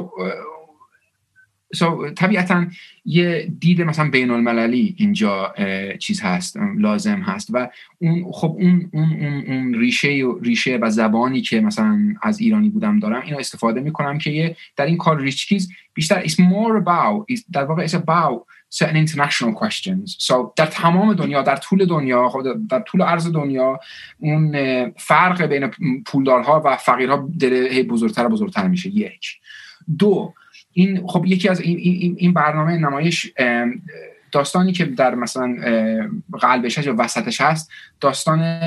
so, طبیعتا یه دید مثلا بین المللی اینجا چیز هست لازم هست و اون خب اون اون اون, اون ریشه و ریشه و زبانی که مثلا از ایرانی بودم دارم اینو استفاده می‌کنم که یه در این کار ریچکیز بیشتر it's more about در واقع it's about certain international questions. So در تمام دنیا در طول دنیا خب در طول عرض دنیا اون فرق بین پولدارها و فقیرها دل بزرگتر و بزرگتر میشه. یک. دو این خب یکی از این, این برنامه نمایش داستانی که در مثلا قلبش یا وسطش هست داستان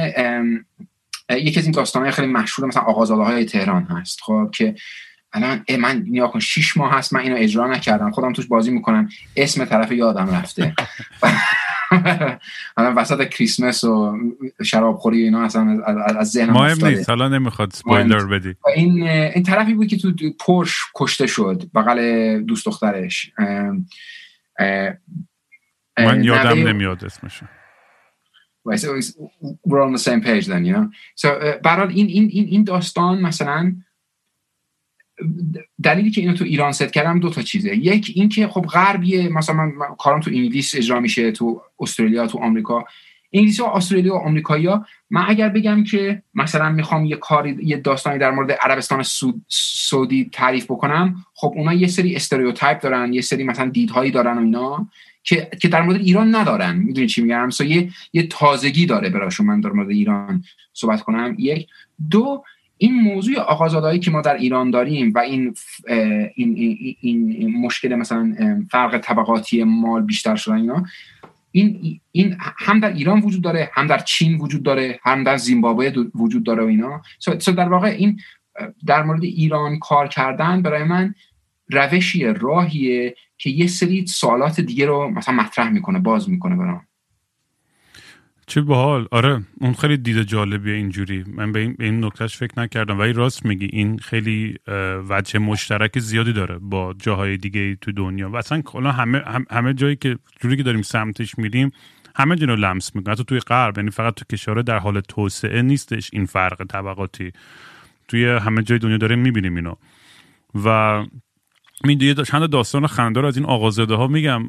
یکی از این داستانهای خیلی مشهور مثلا آقازاده های تهران هست خب که الان من نیا کن شیش ماه هست من اینو اجرا نکردم خودم توش بازی می‌کنم اسم طرف یادم رفته. الان وسط کریسمس و شراب خوری اینا اصلا از ذهنم مهم نیست حالا نمی‌خواد سپویلر بدی. این این طرفی بود که تو پرش کشته شد بغل دوست دخترش. من یادم نمیاد اسمش we're on the same page then you know. So برحال این این این داستان مثلا دلیلی که اینو تو ایران ست کردم دو تا چیزه. یک اینکه خب غربیه مثلا من کارم تو انگلیس اجرا میشه تو استرالیا تو آمریکا. انگلیسی و استرالیا و آمریکایی ها من اگر بگم که مثلا می‌خوام یه کاری یه داستانی در مورد عربستان سعودی تعریف بکنم خب اونا یه سری استریوتایپ دارن یه سری مثلا دیدهایی دارن و اینا که که در مورد ایران ندارن. می‌دونی چی میگم؟ سو یه یه تازگی داره براشون من در مورد ایران صحبت کنم. یک. دو این موضوع آقازادهایی که ما در ایران داریم و این این, این, این مشکل مثلا فرق طبقاتی مال بیشتر شدن اینا این این هم در ایران وجود داره هم در چین وجود داره هم در زیمبابوه وجود داره و اینا. سو در واقع این در مورد ایران کار کردن برای من روشیه راهیه که یه سری سوالات دیگه رو مثلا مطرح می‌کنه باز می‌کنه برام. چه باحال. آره اون خیلی دید جالبیه اینجوری. من به این, این نکتهش فکر نکردم. ولی راست میگی این خیلی وجه مشترک زیادی داره با جاهای دیگه تو دنیا. و اصلا کلا همه همه جایی که جوری که داریم سمتش میریم همه جنو لمس می‌کنه. حتی توی غرب یعنی فقط تو کشور در حال توسعه نیستش این فرق طبقاتی. توی همه جای دنیا داریم می‌بینیم اینو. و می چند داستان خندار از این آقازاده ها میگم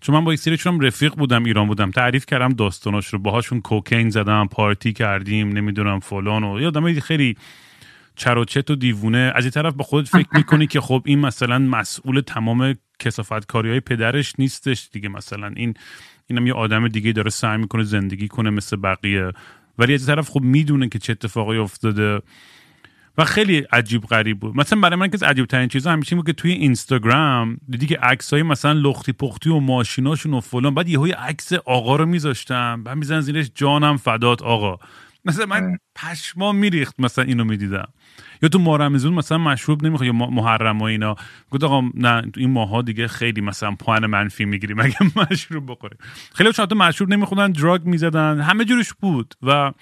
چون من با یک سریشون رفیق بودم ایران بودم تعریف کردم داستاناش رو. باهاشون کوکین زدم پارتی کردیم نمی‌دونم فلان و یادم خیلی چروچت و دیوونه. از این طرف به خود فکر می‌کنی که خب این مثلا مسئول تمام کسافت کاری های پدرش نیستش دیگه. مثلا این اینم یه آدم دیگه داره سعی می‌کنه زندگی کنه مثل بقیه. ولی از طرف خب می‌دونه که چه اتفاقی افتاده. و خیلی عجیب غریب بود. مثلا برای من که عجیب ترین چیزا همیشه بود که توی اینستاگرام دیدی که عکس های مثلا لختی پختی و ماشیناشون و فلان بعد یه های عکس آقا رو میذاشتم بعد میزن زیرش جانم فدات آقا. مثلا من پشما میریخت مثلا اینو می‌دیدم. یا تو مارمزون مثلا مشروب نمی‌خواد یا محرم و اینا. گفت آقا نه این ماها دیگه خیلی مثلا پوان منفی می‌گیریم اگه مشروب بخوریم. خیلی چون مشروب نمیخوردن دراگ می‌زدن همه جورش بود. و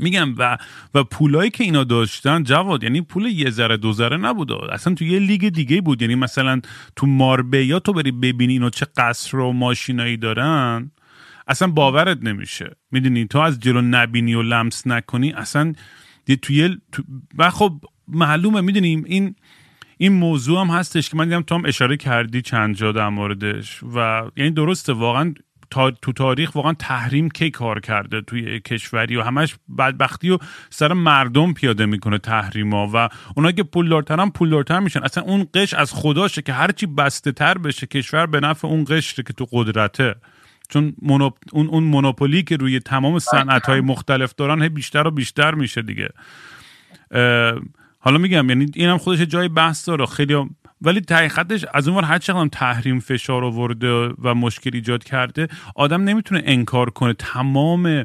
میگم و و پولایی که اینا داشتن جواد یعنی پول یه ذره دو ذره نبود. اصلا تو یه لیگ دیگه بود. یعنی مثلا تو ماربیا تو بری ببینی اینا چه قصر و ماشینایی دارن اصلا باورت نمیشه. می‌دونی؟ تو از جلو نبینی و لمس نکنی اصلا توی تو و خب معلومه. می‌دونیم این این موضوع هم هستش که من دیدم تو هم اشاره کردی چند جا در موردش و یعنی درسته واقعا تو تاریخ واقعا تحریم کی کار کرده توی کشوری و همش بدبختی و سر مردم پیاده می‌کنه تحریما و اونایی که پولدارتر هم پولدارتر میشن. اصلا اون قش از خداشه که هرچی بسته تر بشه کشور به نفع اون قشره که تو قدرته. چون اون اون مونوپولی که روی تمام صنعت های مختلف دارن بیشتر و بیشتر میشه دیگه. حالا میگم یعنی اینم خودش جای بحث داره. خیلی ولی حقیقتش از اون هر چقدر تحریم فشار آورده و مشکل ایجاد کرده آدم نمی‌تونه انکار کنه. تمام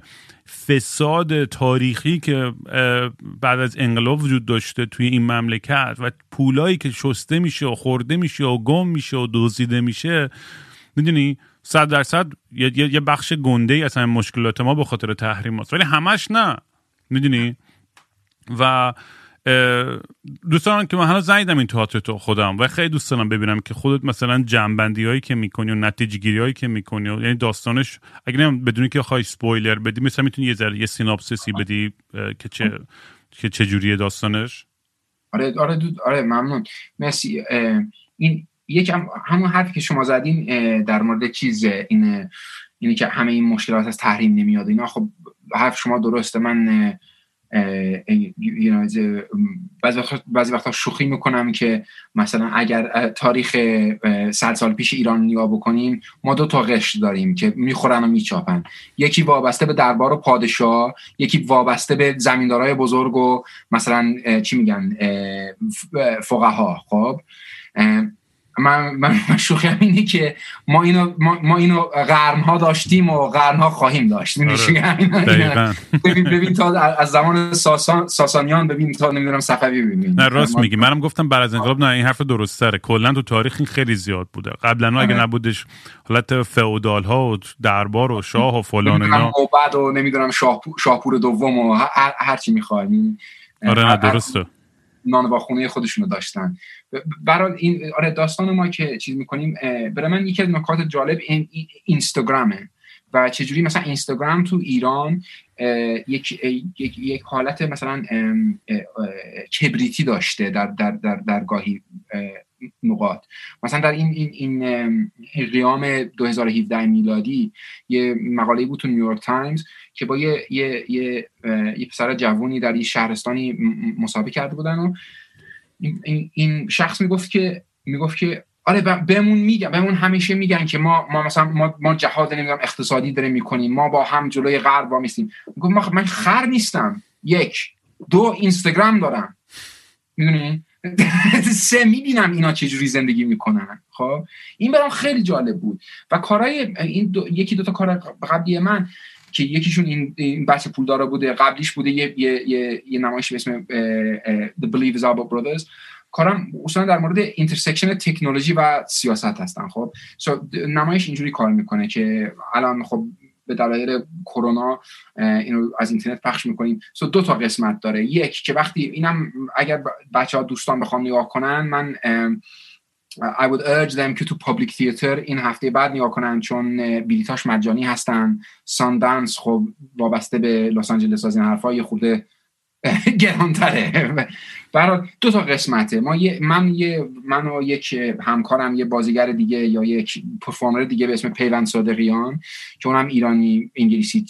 فساد تاریخی که بعد از انقلاب وجود داشته توی این مملکت و پولایی که شسته میشه و خورده میشه و گم میشه و دزدیده میشه می‌دونی؟ صد درصد یه بخش گنده ای اصلا مشکلات ما به خاطر تحریم هست ولی همش نه. می‌دونی؟ و دوستان که من هنوز زنیدم این تئاتر تو خودم و خیلی دوست دارم ببینم که خودت مثلا جنبندی هایی که می‌کنی و نتیجه گیری هایی که می‌کنی و یعنی داستانش اگه نمیم بدونی که خواهی سپویلر بدی مثلا می‌تونی یه ذره یه سیناپسیسی بدی که چه که چه جوریه داستانش؟ آره آره دو آره ممنون. مرسی. این یکم همون حرفی که شما زدین در مورد چیز این اینی که همه این مشکلات از تحریم نمیاد اینا خب حرف شما درسته. من بعضی وقتا شوخی می‌کنم که مثلا اگر تاریخ صد سال پیش ایران نگاه بکنیم ما دو تا قشر داریم که می‌خورن و میچاپن. یکی وابسته به دربار و پادشاه یکی وابسته به زمیندارای بزرگ و مثلا چی میگن فقها خب؟ من, من, شوخی اینه که ما اینو ما, ما اینو قرن ها داشتیم و قرن ها خواهیم داشت. آره. ببین ببین تا از زمان ساسان ساسانیان ببین تا نمی‌دونم صفوی ببین. نه راست میگی. منم گفتم بعد از انقلاب نه این حرف درست تره کلا تو تاریخ این خیلی زیاد بوده. قبلا اگه آره. نبودش حالت فئودال ها و دربار و شاه و فلان و اینا. و بعد و نمی‌دونم شاهپور دوم و هر چی می‌خوای. آره نه درسته. نان با خونه خودشونو داشتن. برای این آره داستان ما که چیز می‌کنیم برای من یکی از نکات جالب این اینستاگرامه و چجوری مثلا اینستاگرام تو ایران یک, یک, یک حالت مثلا کبریتی داشته در, در, در, در گاهی نقاط. مثلا در این این این قیام 2017 میلادی یه مقاله بود تو نیویورک تایمز که با یه یه یه, یه پسر جوونی در یه شهرستانی مسابقه کرده بودن و این, این شخص می‌گفت که می‌گفت که آره بهمون میگن بهمون همیشه میگن که ما ما مثلا ما, ما جهاد نمی‌دونم اقتصادی داریم می‌کنیم ما با هم جلوی غرب با میستیم گفت من خر نیستم. یک دو اینستاگرام دارم. می‌دونی؟ So می‌بینم اینا چجوری زندگی می‌کنن. خب؟ این برام خیلی جالب بود. و کارهای این دو، یکی دوتا کار قبلی من که یکیشون این, این بچه پولدارا بوده قبلیش بوده یه, یه, یه, یه نمایش به اسم The Believers Are But Brothers. کارم اصلا در مورد intersection تکنولوژی و سیاست هستن خب؟ So, نمایش اینجوری کار می‌کنه که الان خب به دلایل کرونا اینو از اینترنت پخش می‌کنیم. so دو تا قسمت داره. یک که وقتی اینم اگر بچه ها دوستان بخوام نگاه کنن من I would urge them که تو Public Theater این هفته بعد نگاه کنن چون بلیتاش مجانی هستن. Sundance خب وابسته به لس آنجلس از این حرفا یه خورده گرانتره. برای دو تا قسمته. ما یه من یه من و یک همکارم یه بازیگر دیگه یا یک performer دیگه به اسم پیوند صادقیان که اونم ایرانی انگلیسی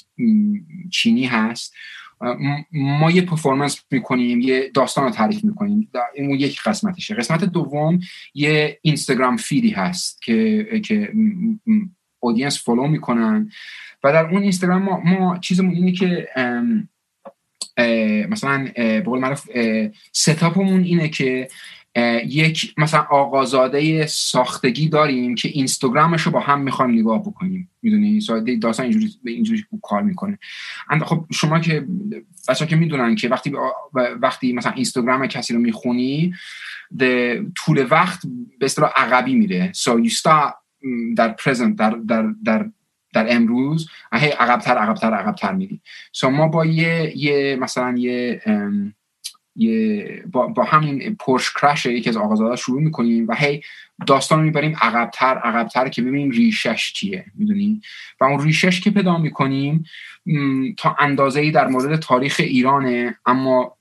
چینی هست. ما یه performance می‌کنیم یه داستان رو تعریف می‌کنیم. این یک قسمتشه. قسمت دوم یه Instagram feed ی هست که که audience follow می‌کنن. و در اون اینستاگرام ما, ما چیزمون اینه که مثلا به قول معروف setup مون اینه که یک مثلا آقازاده ساختگی داریم که اینستاگرامش رو با هم می‌خوایم نگاه بکنیم. می‌دونی؟ داستان اینجوری اینجوری کار می‌کنه. خب شما که بچه که می‌دونن که وقتی وقتی مثلا اینستاگرام کسی رو می‌خونی طول وقت به اصطلاح عقبی میره. So در present در در در در امروز هی عقبتر عقبتر عقبتر میری سو ما با یه یه مثلا یه یه با, با همین پورش کرش یکی از آغازادا شروع می‌کنیم و هی داستان رو می‌بریم عقبتر عقبتر که ببینیم ریشش چیه می‌دونیم و اون ریشش که پیدا می‌کنیم تا اندازه ای در مورد تاریخ ایرانه اما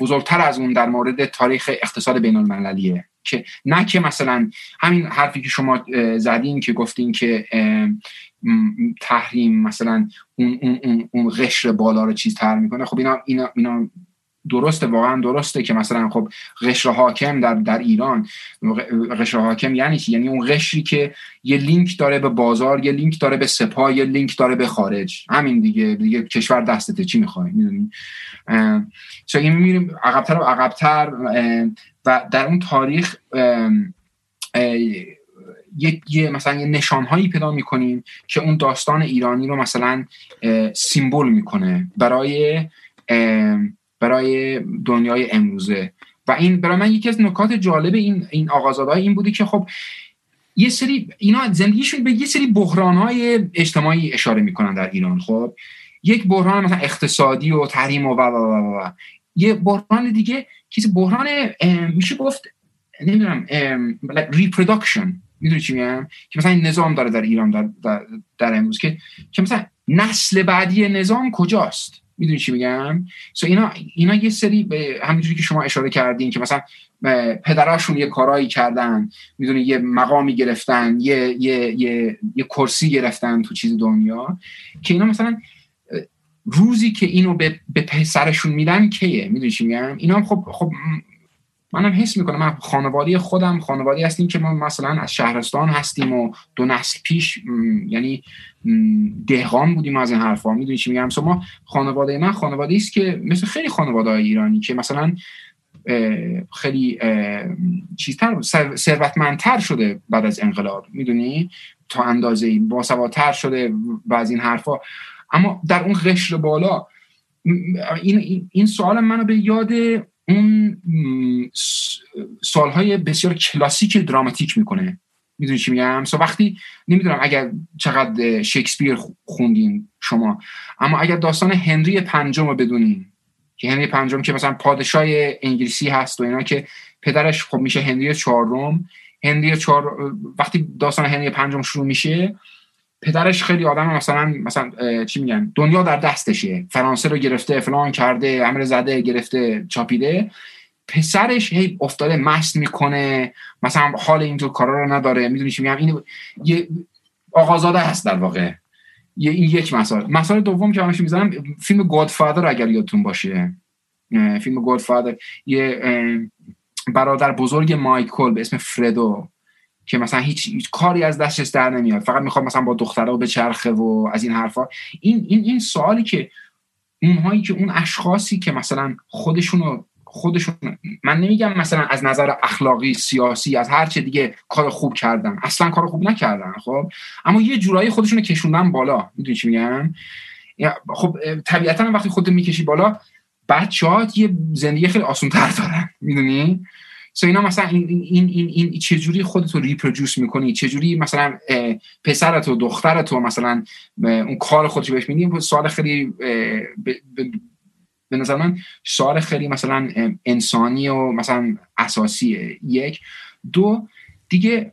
بزرگتر از اون در مورد تاریخ اقتصاد بین المللیه که نه که مثلا همین حرفی که شما زدین که گفتین که تحریم مثلا اون, اون, اون, اون قشر بالا رو چیز تر می‌کنه. خب اینا, اینا, اینا درسته واقعا درسته که مثلا خب قشر حاکم در در ایران قشر حاکم یعنی چی؟ یعنی اون قشری که یه لینک داره به بازار یه لینک داره به سپاه یه لینک داره به خارج. همین دیگه دیگه کشور دستته چی می‌خوای می‌دونی؟ چون این میریم عقبتر و عقبتر و در اون تاریخ یه, یه مثلا یه نشانهایی پیدا می‌کنیم که اون داستان ایرانی رو مثلا symbol می‌کنه. برای برای دنیای امروزه. و این برای من یکی از نکات جالب این این آغازادهای این بودی که خب یه سری اینا زندگیشون به یه سری بحرانهای اجتماعی اشاره می‌کنن در ایران. خب یک بحران مثلا اقتصادی و تحریم و و و, و, یه بحران دیگه چیز بحران میشه گفت نمی‌دونم reproduction می‌دونی چی میگم؟ که مثلا نظام داره در ایران در, در, در امروز که که مثلا نسل بعدی نظام کجاست؟ می‌دونی چی میگم؟ سو اینا اینا یه سری به همینجوری که شما اشاره کردین که مثلا پدراشون یه کارایی کردن می‌دونی یه مقامی گرفتن یه یه یه یه کرسی گرفتن تو چیز دنیا که اینا مثلا روزی که اینو به, به پسرشون میدن کیه؟ می‌دونی چی میگم؟ اینا هم خب خب منم حس می‌کنم. من خانواده خودم خانواده هستیم که ما مثلا از شهرستان هستیم و دو نسل پیش یعنی دهقان بودیم از این حرفا. می‌دونی چی میگم؟ ما خانواده من خانواده است که مثل خیلی خانواده ایرانی که مثلا خیلی چیزتر ثروتمندتر شده بعد از انقلاب. می‌دونی؟ تا اندازه باسوادتر شده و از این حرفا. اما در اون قشر بالا این, این سوال منو به یاد اون سالهای بسیار کلاسیک دراماتیک می‌کنه. می‌دونی چی میگم؟ سو وقتی نمی‌دونم اگر چقدر شکسپیر خوندین شما اما اگر داستان هنری پنجم رو بدونین که هنری پنجم که مثلا پادشاه انگلیسی هست و اینا که پدرش خب میشه هنری چهارم هنری چهار وقتی داستان هنری پنجم شروع میشه پدرش خیلی آدم مثلا مثلا چی میگن؟ دنیا در دستشه فرانسه رو گرفته فلان کرده امر زده گرفته چاپیده. پسرش هی افتاده مست می‌کنه. مثلا حال اینجور کارا رو نداره. می‌دونی چی میگم؟ این یه آقازاده هست در واقع. یه این یک مسئله. مسئله دوم که همش می‌زنم فیلم گودفادر اگر یادتون باشه. فیلم گودفادر یه برادر بزرگ مایکل به اسم فردو که مثلا هیچ, هیچ کاری از دستش در نمیاد. فقط می‌خواد مثلا با دخترها به چرخه و از این حرفا. این این این سوالی که اونهایی که اون اشخاصی که مثلا خودشونو خودشون من نمیگم مثلا از نظر اخلاقی سیاسی از هر چه دیگه کار خوب کردن. اصلا کار خوب نکردن خب؟ اما یه جورایی خودشونو کشوندن بالا. می‌دونی چی میگم؟ خب طبیعتا وقتی خودت می‌کشی بالا بچه‌ها یه زندگی خیلی آسان تر دارن. می‌دونی؟ سو اینا مثلا این این این, این چجوری خودت رو ریپرودوس می‌کنی؟ چجوری مثلا پسرت و دخترت و مثلا اون کار خودش بهش میدی؟ سوال خیلی به نظر من سوال خیلی مثلا انسانی و مثلا اساسیه. یک. دو دیگه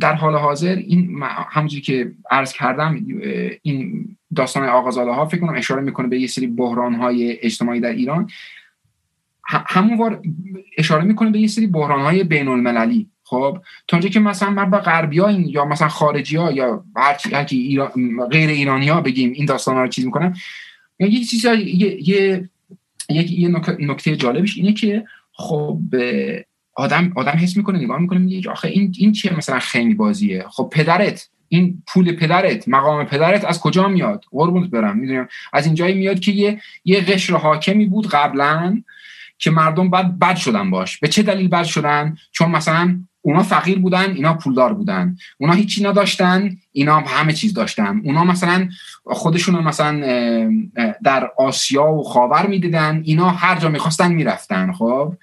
در حال حاضر این همونجوری که عرض کردم این داستان آغازاله ها فکر کنم اشاره می‌کنه به یه سری بحران های اجتماعی در ایران. همون اشاره می‌کنه به یه سری بحران های بین المللی خب تا اونجا که مثلا من با غربی ها یا مثلا خارجی ها یا هر ایران، غیر ایرانی ها بگیم این داستان ها رو چیز می‌کنن یا یه چیز یه, یه یه نکته جالبش اینه که خب آدم آدم حس می‌کنه نگاه می‌کنه میگه آخه این این چیه مثلا خیلی بازیه؟ خب پدرت این پول پدرت مقام پدرت از کجا میاد؟ قربونت برم می‌دونم. از اینجایی میاد که یه یه قشر حاکمی بود قبلا که مردم بعد بد شدن باش. به چه دلیل بد شدن؟ چون مثلا اونا فقیر بودن اینا پولدار بودن. اونا هیچی نداشتن اینا همه چیز داشتن. اونا مثلا خودشون مثلا در آسیا و خاور می‌دیدن. اینا هر جا می‌خواستن می‌رفتن خب؟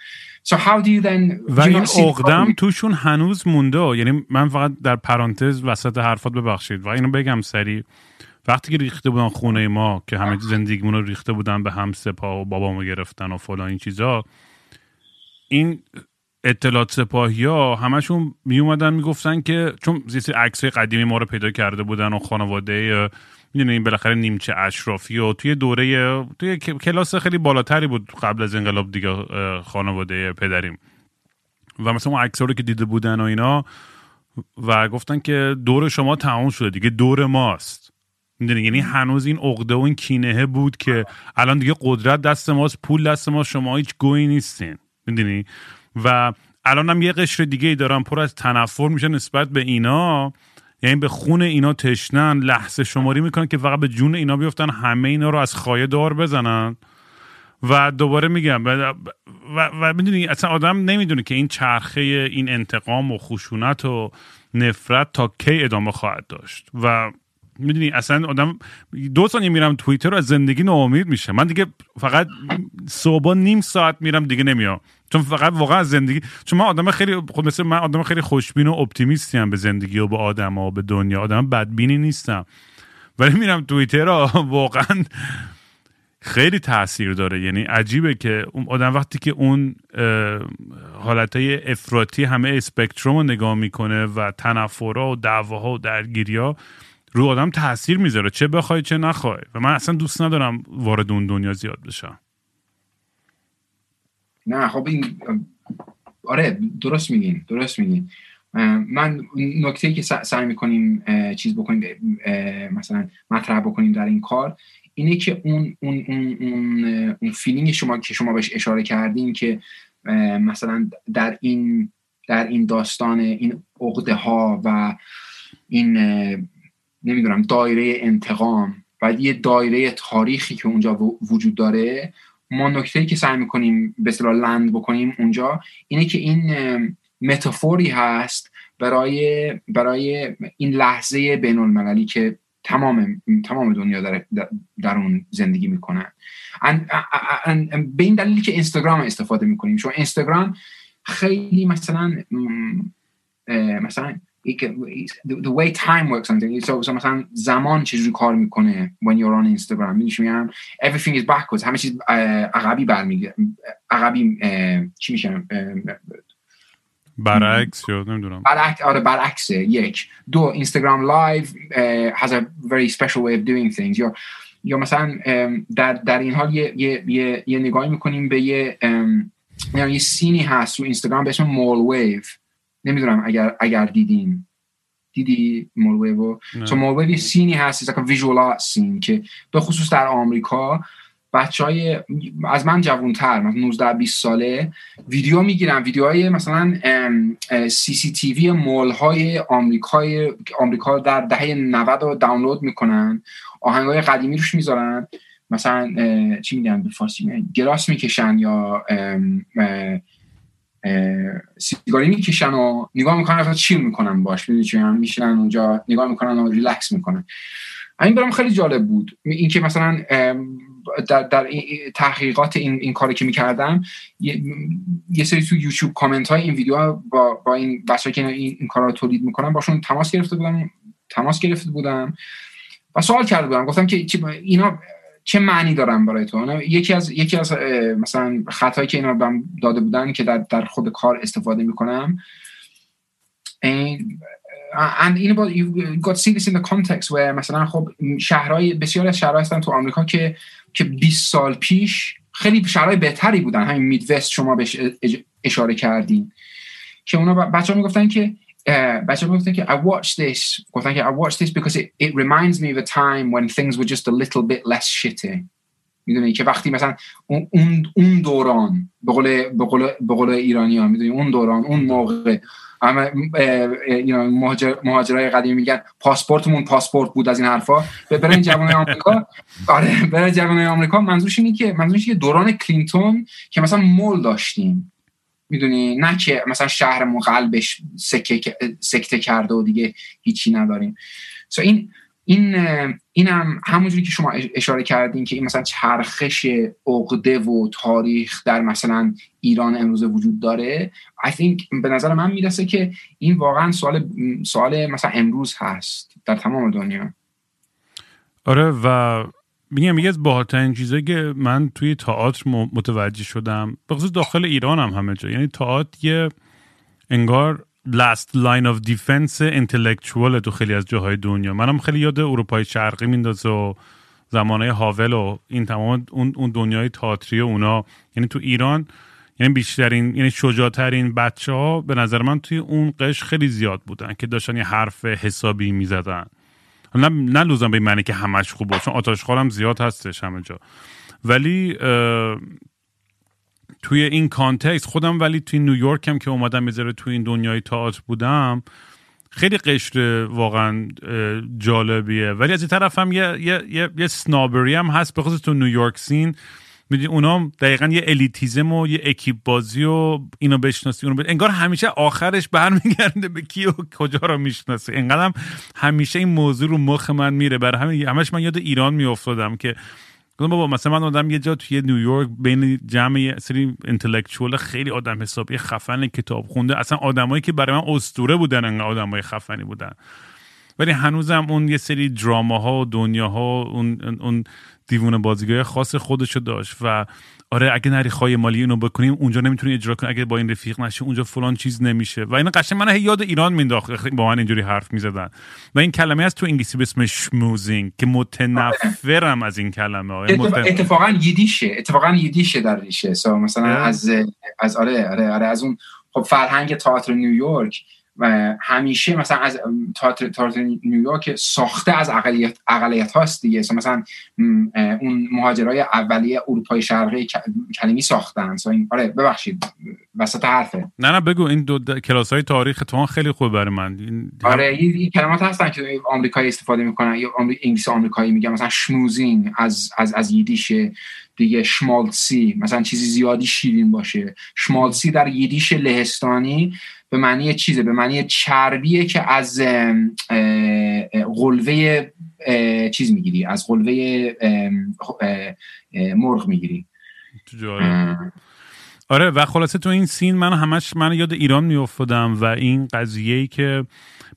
So how do you then و این اقدم توشون هنوز مونده. یعنی من فقط در پرانتز وسط حرفات ببخشید. و اینو بگم سری وقتی که ریخته بودن خونه ما که همه زندگیمون رو ریخته بودن به هم سپاه و بابامو گرفتن و فلان این چیزا این اطلاعات سپاهی ها همشون می اومدن می‌گفتن که چون زیستی عکس قدیمی ما رو پیدا کرده بودن و خانواده می‌دونی این بالاخره نیمچه اشرافی و توی دوره توی کلاس خیلی بالاتری بود قبل از انقلاب دیگه خانواده پدریم. و مثلا اون عکس رو که دیده بودن و اینا و گفتن که دور شما تمام شده دیگه دور ماست. می‌دونی یعنی هنوز این عقده و این کینهه بود که الان دیگه قدرت دست ماست پول دست ما شما هیچ گویی نیستین. می‌دونی و الان هم یه قشر دیگه ای دارن پر از تنفر میشه نسبت به اینا. یعنی به خون اینا تشنن لحظه شماری می‌کنن که فقط به جون اینا بیفتن همه اینا رو از خایه دار بزنن. و دوباره میگم و, و, و می‌دونی اصلا آدم نمی‌دونه که این چرخه این انتقام و خشونت و نفرت تا کی ادامه خواهد داشت. و می‌دونی اصلا آدم دو ثانیه میرم توییتر رو از زندگی ناامید میشه. من دیگه فقط صبح نیم ساعت میرم دیگه نمیام. چون فقط واقعا از زندگی چون من آدم خیلی خب مثل من آدم خیلی خوشبین و اپتیمیستی هم به زندگی و به آدم و به دنیا. آدم بدبینی نیستم. ولی میرم توییتر رو واقعا خیلی تاثیر داره. یعنی عجیبه که اون آدم وقتی که اون حالتهای افراطی همه اسپکتروم رو نگاه می‌کنه و تنفرها و دعواها و درگیریا رو آدم تاثیر می‌ذاره چه بخوای چه نخوای. و من اصلا دوست ندارم وارد اون دنیا زیاد بشم. نه خب این آره درست میگین درست میگین من نکته که سعی می‌کنیم چیز بکنیم مثلا مطرح بکنیم در این کار اینه که اون اون اون اون, اون فیلینگ شما که شما بهش اشاره کردین که مثلا در این در این داستان این عقده ها و این نمی‌دونم دایره انتقام و یه دایره تاریخی که اونجا وجود داره ما نکته که سعی می‌کنیم به اصطلاح لند بکنیم اونجا اینه که این متافوری هست برای برای این لحظه بین المللی که تمام تمام دنیا در, در اون زندگی می‌کنن به این دلیلی که اینستاگرام استفاده می‌کنیم. چون اینستاگرام خیلی مثلا مثلا the, way time works something so, so مثلا زمان چجوری کار می‌کنه when you're on Instagram. میگم everything is backwards. همه چیز عقبی برمیگه عقبی چی میشه؟ برعکس یا نمی‌دونم. برعکس آره برعکسه یک. دو Instagram Live has a very special way of doing things. یا یا مثلا در در این حال یه یه یه, یه نگاهی می‌کنیم به یه یه سینی هست رو اینستاگرام به اسم مول ویو نمی‌دونم اگر اگر دیدین. دیدی مول ویو تو مول ویو سینی هست visual art scene که به خصوص در آمریکا بچه های از من جوانتر مثلا 19 20 ساله ویدیو می‌گیرن ویدیوهای مثلا سی سی تی وی مول های آمریکای آمریکا در دهه 90 رو دانلود می‌کنن. آهنگ های قدیمی روش می‌ذارن. مثلا چی میگن؟ به فارسی گراس می‌کشن یا سیگاری می‌کشن و نگاه می‌کنن چیل می‌کنن باش؟ می‌دونی میشن اونجا نگاه می‌کنن و ریلکس می‌کنن. این برام خیلی جالب بود. اینکه مثلا در, در تحقیقات این, این کاری که می‌کردم یه, یه سری تو یوتیوب کامنت های این ویدیو با, با این بچه که این, این کار رو تولید می‌کنن باشون تماس گرفته بودم تماس گرفته بودم و سوال کرده بودم. گفتم که اینا چه معنی دارن برای تو؟ یکی از یکی از مثلا خطایی که اینا داده بودن که در, در خود کار استفاده می‌کنم and you know you got see this in the context where مثلا خب شهرهای بسیاری از شهرها هستن تو آمریکا که که 20 سال پیش خیلی شهرهای بهتری بودن. همین میدوست شما بهش اشاره کردین. که اونا بچه ها می‌گفتن که بچه ها می‌گفتن که I watched this گفتن که I watched this because it, it reminds me of a time when things were just a little bit less shitty. می‌دونی که وقتی مثلا اون اون دوران به قول به قول به قول ایرانی ها می‌دونی اون دوران اون موقع همه مهاجر مهاجرای قدیمی میگن پاسپورتمون پاسپورت بود از این حرفا. برای جوان آمریکا آره برای جوان آمریکا منظورش اینه که منظورش که دوران کلینتون که مثلا مول داشتیم. می‌دونی نه که مثلا شهرمون قلبش سکته کرده و دیگه هیچی نداریم. So این این این هم همونجوری که شما اشاره کردین که این مثلا چرخش عقده و تاریخ در مثلا ایران امروز وجود داره. I think به نظر من می‌رسه که این واقعا سوال سوال مثلا امروز هست در تمام دنیا. آره و میگم یکی از باحالترین چیزایی که من توی تئاتر متوجه شدم به خصوص داخل ایران هم همه جا یعنی تئاتر یه انگار last line of defense intellectual تو خیلی از جاهای دنیا. منم خیلی یاد اروپای شرقی میندازه و زمانه هاول و این تمام اون اون دنیای تئاتری اونا. یعنی تو ایران یعنی بیشترین یعنی شجاعترین بچه ها به نظر من توی اون قش خیلی زیاد بودن که داشتن یه حرف حسابی می‌زدن. نه نه لزوما به معنی که همش خوب باشه. آتش هم زیاد هستش همه جا. ولی توی این context خودم ولی توی نیویورک هم که اومدم می‌ذاره توی این دنیای تئاتر بودم خیلی قشر واقعا جالبیه. ولی از این طرف هم یه, یه, یه, یه snobbery هم هست به خصوص تو New York scene می‌دونی اونا دقیقا یه elitism و یه اکیپ بازی و اینو بشناسی اونو انگار همیشه آخرش برمیگرده به کی و کجا رو می‌شناسی انقدرم همیشه این موضوع رو مخ من میره. برای همین همش من یاد ایران میافتادم که گفتم بابا مثلا من آدم یه جا توی نیویورک بین جمع یه سری انتלקچوال خیلی آدم حسابی خفن کتاب خونده اصلا آدمایی که برای من اسطوره بودن انقدر آدمای خفنی بودن. ولی هنوزم اون یه سری دراما و دنیاها اون اون دیوونه بازیگاه خاص خودشو داشت و آره اگه نری خواهی مالی اینو بکنیم اونجا نمی‌تونی اجرا کنی. اگه با این رفیق نشه اونجا فلان چیز نمیشه. و اینا قشنگ من یاد ایران مینداخت. با من اینجوری حرف می‌زدن. و این کلمه از تو انگلیسی به اسم شموزینگ که متنفرم از این کلمه اتفاقا یدیشه اتفاقا یدیشه در ریشه. مثلا از از آره آره آره از اون خب فرهنگ تئاتر نیویورک و همیشه مثلا از تئاتر نیویورک ساخته از اقلیت اقلیت هاست دیگه. مثلا اون مهاجرای اولیه اروپای شرقی کلمی ساختن. این آره ببخشید. وسط حرفه. نه نه بگو. این دو کلاس های تاریخ تو خیلی خوب برای من. این آره این کلمات هستن که آمریکایی استفاده می‌کنن. یا انگلیسی آمریکایی میگن. مثلا شموزینگ از از از ییدیش دیگه شمالسی مثلا چیزی زیادی شیرین باشه. شمالسی در ییدیش لهستانی به معنی چیزه؟ به معنی چربیه که از قلوه چیز می‌گیری از قلوه مرغ می‌گیری. آره و خلاصه تو این سین من همش من یاد ایران میافتادم و این قضیه ای که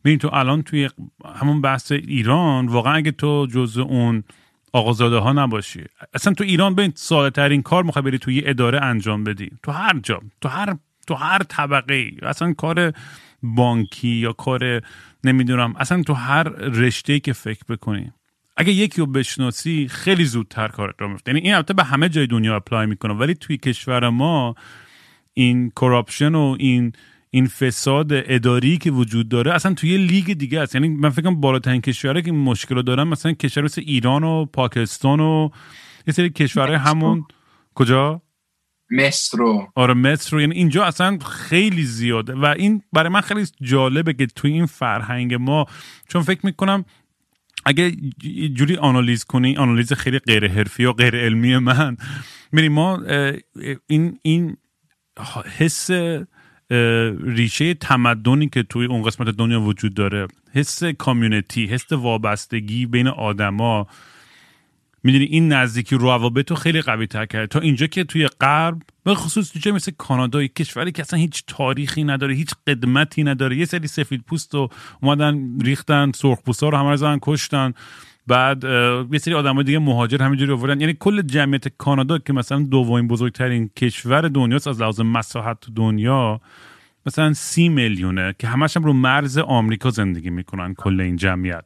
ببین تو الان توی همون بحث ایران واقعا اگه تو جز اون آقازاده ها نباشی اصلا تو ایران به ساده ترین کار می‌خوای بری توی اداره انجام بدی. تو هر جا تو هر تو هر طبقه ای. اصلا کار بانکی یا کار نمی‌دونم اصلا تو هر رشته که فکر بکنی. اگه یکی رو بشناسی خیلی زودتر کارت راه میفته. یعنی این البته به همه جای دنیا apply می‌کنه ولی توی کشور ما این corruption و این این فساد اداری که وجود داره اصلا توی لیگ دیگه است. یعنی من فکرم بالاترین کشوره که این مشکل دارن مثلا کشور مثل ایران و پاکستان و یه سری کشورهای همون کجا؟ مصر رو آره مصر رو یعنی اینجا اصلا خیلی زیاده. و این برای من خیلی جالبه که توی این فرهنگ ما چون فکر می‌کنم اگه جوری آنالیز کنی آنالیز خیلی غیر حرفی و غیر علمی من میری ما این این حس ریشه تمدنی که توی اون قسمت دنیا وجود داره حس کامیونیتی حس وابستگی بین آدما می‌دونی این نزدیکی روابط رو خیلی قوی تر کرده. تا اینجا که توی غرب به خصوص توی مثل کانادا کشوری که اصلا هیچ تاریخی نداره هیچ قدمتی نداره. یه سری سفید پوست رو اومدن ریختن سرخ رو همه رو کشتن. بعد یه سری آدمای دیگه مهاجر همینجوری آوردن. یعنی کل جمعیت کانادا که مثلا دومین بزرگترین کشور دنیاست از لحاظ مساحت دنیا مثلا سی میلیونه که همش هم رو مرز آمریکا زندگی می‌کنن کل این جمعیت.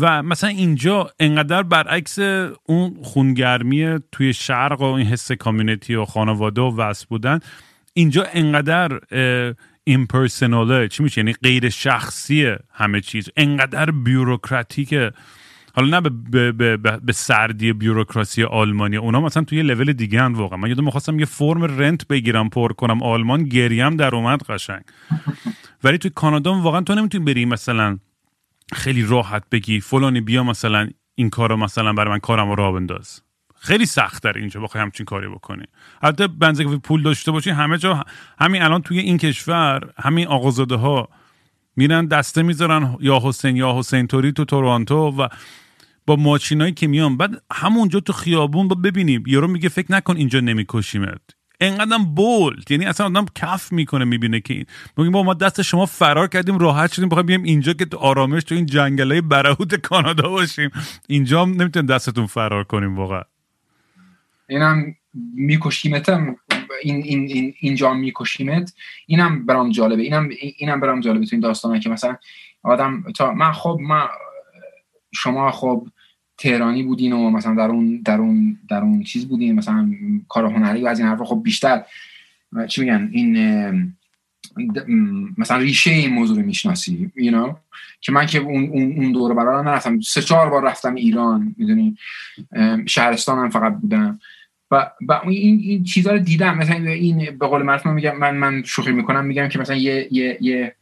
و مثلا اینجا انقدر برعکس اون خونگرمی توی شرق و این حس کامیونیتی و خانواده و وصل بودن اینجا انقدر ایمپرسناله چی میشه؟ یعنی غیر شخصی همه چیز. انقدر بیوروکراتیکه. حالا نه به, به, به, به سردی بیوروکراسی آلمانی. اونا مثلا توی لول دیگه هن واقعا. من یادم می‌خواستم یه فرم رنت بگیرم پر کنم. آلمان گریم در اومد قشنگ. ولی توی کانادا واقعا تو نمی‌تونی بری مثلا خیلی راحت بگی فلانی بیا مثلا این کارو مثلا برای من کارم رو راه بنداز. خیلی سخت در اینجا بخوای همچین کاری بکنی. حتی بنزه پول داشته باشی همه جا همین الان توی این کشور همین آقازاده ها میرن دسته می‌ذارن یا حسین یا حسین توری تو تورانتو و با ماشینایی که میان. بعد همونجا تو خیابون با ببینیم یارو میگه فکر نکن اینجا نمیکشیمت. انقدرم بولد. یعنی اصلا آدم کف می‌کنه می‌بینه که میگیم با ما دست شما فرار کردیم راحت شدیم بخوایم بیایم اینجا که تو آرامش تو این جنگلای برهوت کانادا باشیم. اینجا هم نمی‌تونیم دستتون فرار کنیم واقعا. اینم میکشیمتم. این این این اینجا میکشیمت. اینم برام جالبه. اینم اینم برام جالبه تو این داستانه که مثلا آدم تا من خب من شما خب تهرانی بودین و مثلا در اون در اون در اون چیز بودین مثلا کار هنری و از این حرفا خب بیشتر چی میگن این مثلا ریشه این موضوع رو می‌شناسی you know? که من که اون اون اون دور برای نرفتم. سه چهار بار رفتم ایران می‌دونی؟ شهرستان هم فقط بودم. و, و این این چیزا رو دیدم. مثلا این به قول معروف میگم من من شوخی می‌کنم میگم که مثلا یه یه یه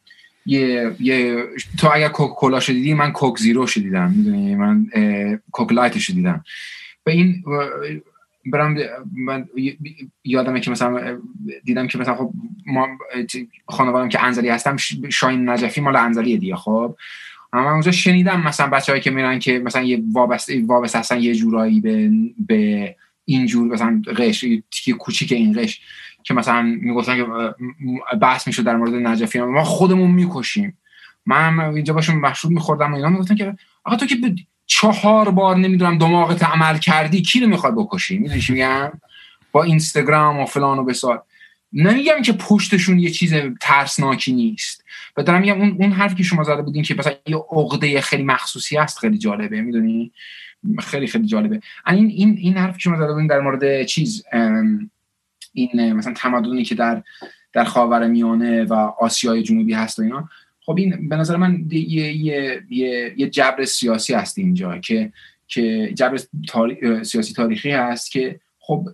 یه یه تو اگر کوک کولا شدیدی من کوک زیرو شدیدم می‌دونی؟ من کوک لایت شدیدم و این برام من یادمه که مثلا دیدم که مثلا خب ما خانوادم که انزلی هستم شاین نجفی مال انزلیه دیگه خب؟ اما اونجا شنیدم مثلا بچه‌هایی که میرن که مثلا یه وابسته وابسته هستن یه جورایی به به اینجور مثلا قش تیکه کوچیک این قش. که مثلا می‌گفتن که بحث می‌شد در مورد نجفی. ما خودمون می‌کشیم. من اینجا باشون مشروب میخوردم و اینا می‌گفتن که آقا تو که چهار بار نمی‌دونم دماغت عمل کردی کی رو می‌خوای بکشی؟ می‌دونی چی میگم؟ با اینستاگرام و فلان و بسار. نمیگم که پشتشون یه چیز ترسناکی نیست. و دارم میگم اون اون حرفی که شما زده بودین که مثلا یه عقده خیلی مخصوصی هست خیلی جالبه. می‌دونی؟ خیلی خیلی جالبه. این این این حرفی که شما زده بودین در مورد چیز این مثلا تمدنی که در در خاور میانه و آسیای جنوبی هست و اینا. خب این به نظر من یه, یه،, یه،, یه جبر سیاسی هست اینجا که که جبر سیاسی تاریخی هست که خب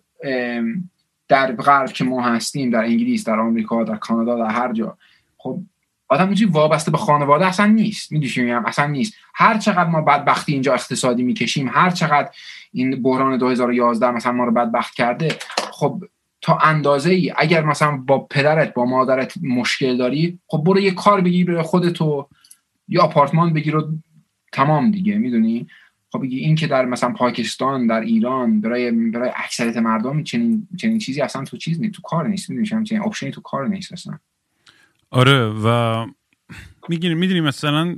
در غرب که ما هستیم در انگلیس در آمریکا در کانادا در هر جا خب آدم اینجوری وابسته به خانواده اصلا نیست. می‌دونی اصلا نیست. هر چقدر ما بدبختی اینجا اقتصادی می‌کشیم هر چقدر این بحران 2011 مثلا ما رو بدبخت کرده خب تا اندازه ای اگر مثلا با پدرت با مادرت مشکل داری خب برو یه کار بگیر خودتو یا آپارتمان بگیر و تمام دیگه می‌دونی؟ خب این که در مثلا پاکستان در ایران برای برای اکثریت مردم چنین چنین چیزی اصلا تو چیز نیست تو کار نیست می‌دونی؟ چنین اپشنی تو کار نیست اصلا. آره و می‌گیری می‌دونی مثلا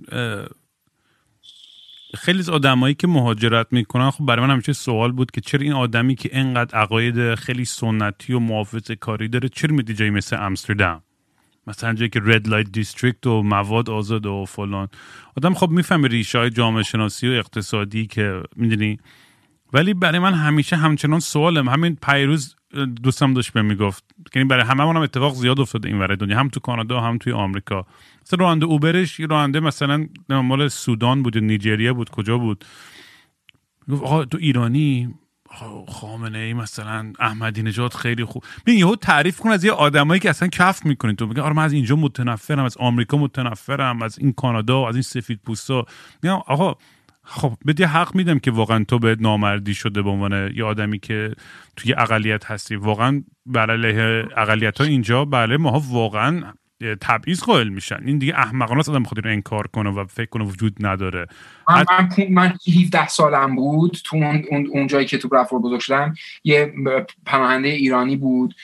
خیلی از آدمایی که مهاجرت می‌کنن خب برای من همیشه سوال بود که چرا این آدمی که انقدر عقاید خیلی سنتی و محافظه کاری داره چرا میدی جایی مثل امستردام؟ مثلا جایی که red light district و مواد آزاد و فلان. آدم خب می‌فهمه ریشه های جامعه شناسی و اقتصادی که می‌دونی. ولی برای من همیشه همچنان سوالم. همین پیروز دوستم داشت به می‌گفت یعنی برای همه هم اتفاق زیاد افتاده این دنیا هم تو کانادا هم توی آمریکا. مثلا راننده اوبرش راننده مثلا مال سودان بود نیجریه بود کجا بود؟ گفت آقا تو ایرانی؟ خامنه ای مثلا احمدی نژاد خیلی خوب. ببین یهو تعریف کن از یه آدمایی که اصلا کف می‌کنین تو میگه آره من از اینجا متنفرم از آمریکا متنفرم از این کانادا از این سفید پوستا میگم آقا خب بهت حق میدم که واقعا تو به نامردی شده به عنوان یه آدمی که توی اقلیت هستی. واقعا برای اقلیت ها اینجا بله ماها واقعا تبعیض قائل میشن. این دیگه احمقانه است آدم بخواد انکار کنه و فکر کنه وجود نداره. من, من, من 17 سالم بود تو اون, اون جایی که تو برفور بزرگ شدم یه پناهنده ایرانی بود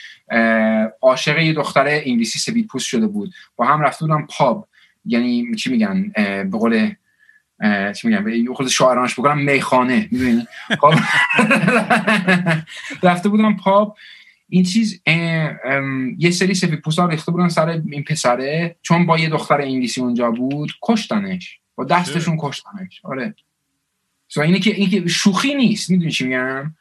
عاشق یه دختر انگلیسی سفید پوست شده بود. با هم رفته بودم پاب. یعنی چی میگن؟ به قول چی میگم؟ یه خود شاعرانش بکنم میخانه می‌دونی؟ خب. رفته بودم پاب این چیز یه سری سفید پوستا ریخته بودن سر این پسره چون با یه دختر انگلیسی اونجا بود کشتنش. با دستشون کشتنش. آره. سو اینه که این که شوخی نیست. می‌دونی چی میگم؟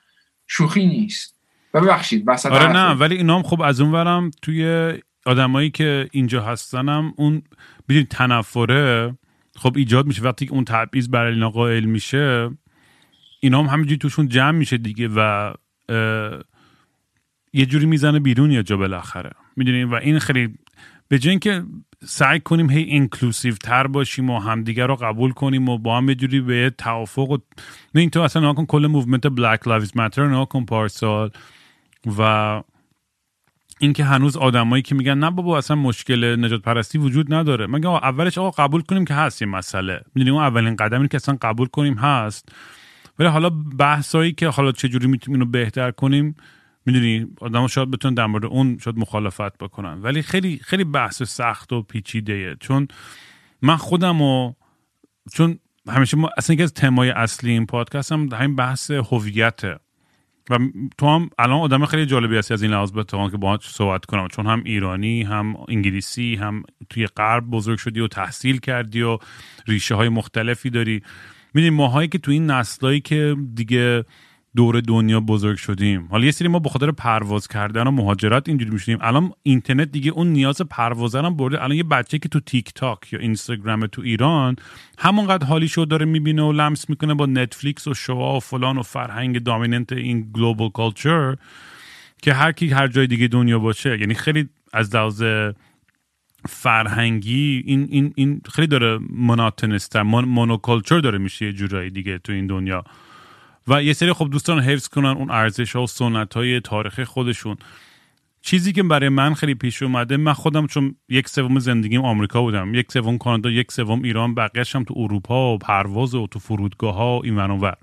شوخی نیست. ببخشید بس آره نه ولی اینا هم خب از اون ورم توی آدمایی که اینجا هستنم اون بدین تنفره. خب ایجاد میشه. وقتی که اون تبعیض برای اینا قائل میشه اینا هم همینجوری توشون جمع میشه دیگه و یه جوری می‌زنه بیرون یه جا بالاخره. می‌دونیم و این خیلی به جای اینکه سعی کنیم هی inclusive تر باشیم و همدیگر رو قبول کنیم و با هم یه جوری به توافق و نه این تو اصلا نکن کل movement Black Lives Matter نکن پارسال. و اینکه هنوز آدمایی که میگن نه بابا اصلا مشکل نجات پرستی وجود نداره. مگه اولش آقا قبول کنیم که هست یه مسئله. می‌دونیم اون اولین قدمی که اصلا قبول کنیم هست. ولی حالا بحثایی که حالا چجوری می‌تونیم اینو بهتر کنیم می‌دونی آدم شاید بتونن در مورد اون شاید مخالفت بکنن. ولی خیلی خیلی بحث سخت و پیچیده چون من خودم و چون همیشه ما اصلا یکی از تمای اصلی این پادکست هم همین بحث هویته. و تو هم الان آدم خیلی جالبی هستی از این لحاظ بتوان که با صحبت کنم. چون هم ایرانی هم انگلیسی هم توی غرب بزرگ شدی و تحصیل کردی و ریشه های مختلفی داری. می‌دونی ماهایی که تو این نسلایی که دیگه دور دنیا بزرگ شدیم. حالا یه سری ما به خاطر پرواز کردن و مهاجرت اینجوری می‌شدیم الان اینترنت دیگه اون نیاز پرواز هم برده. الان یه بچه که تو تیک تاک یا اینستاگرام تو ایران همونقدر حالی شو داره می‌بینه و لمس می‌کنه با نتفلیکس و شوها و فلان و فرهنگ dominant این global culture که هر کی هر جای دیگه دنیا باشه. یعنی خیلی از لحاظ فرهنگی این این این خیلی داره مناتنستر مونوکالچر داره میشه یه جورایی دیگه تو این دنیا. و یه سری خب دوستان حفظ کنن اون ارزش ها و سنت های تاریخ خودشون. چیزی که برای من خیلی پیش اومده من خودم چون یک سوم زندگیم آمریکا بودم یک سوم کانادا یک سوم ایران بقیه‌اش هم تو اروپا و پرواز و تو فرودگاه ها و این ور.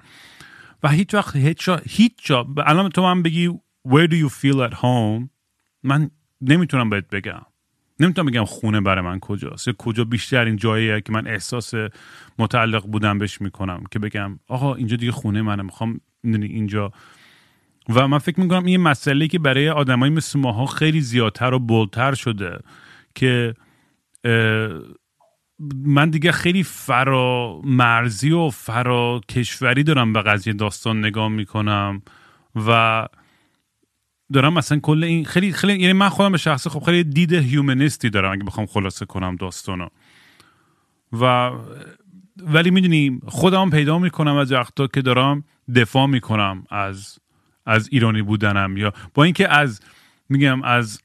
و هیچ وقت هیچ جا هیچ جا الان تو من بگی where do you feel at home من نمی‌تونم بهت بگم. نمی‌تونم بگم خونه برای من کجاست. کجا بیشتر این جاییه که من احساس متعلق بودن بهش می‌کنم که بگم آقا اینجا دیگه خونه منه می‌خوام اینجا. و من فکر می‌کنم این مسئله که برای آدمای مثل ماها خیلی زیادتر و بولتر شده که من دیگه خیلی فرا مرزی و فرا کشوری دارم به قضیه داستان نگاه می‌کنم و دارم مثلا کل این خیلی خیلی یعنی من خودم به شخصه خب خیلی دید هیومنیستی دارم اگه بخوام خلاصه کنم داستانو و ولی می‌دونی خودم پیدا می‌کنم از وقتا که دارم دفاع می‌کنم از از ایرانی بودنم یا با اینکه از میگم از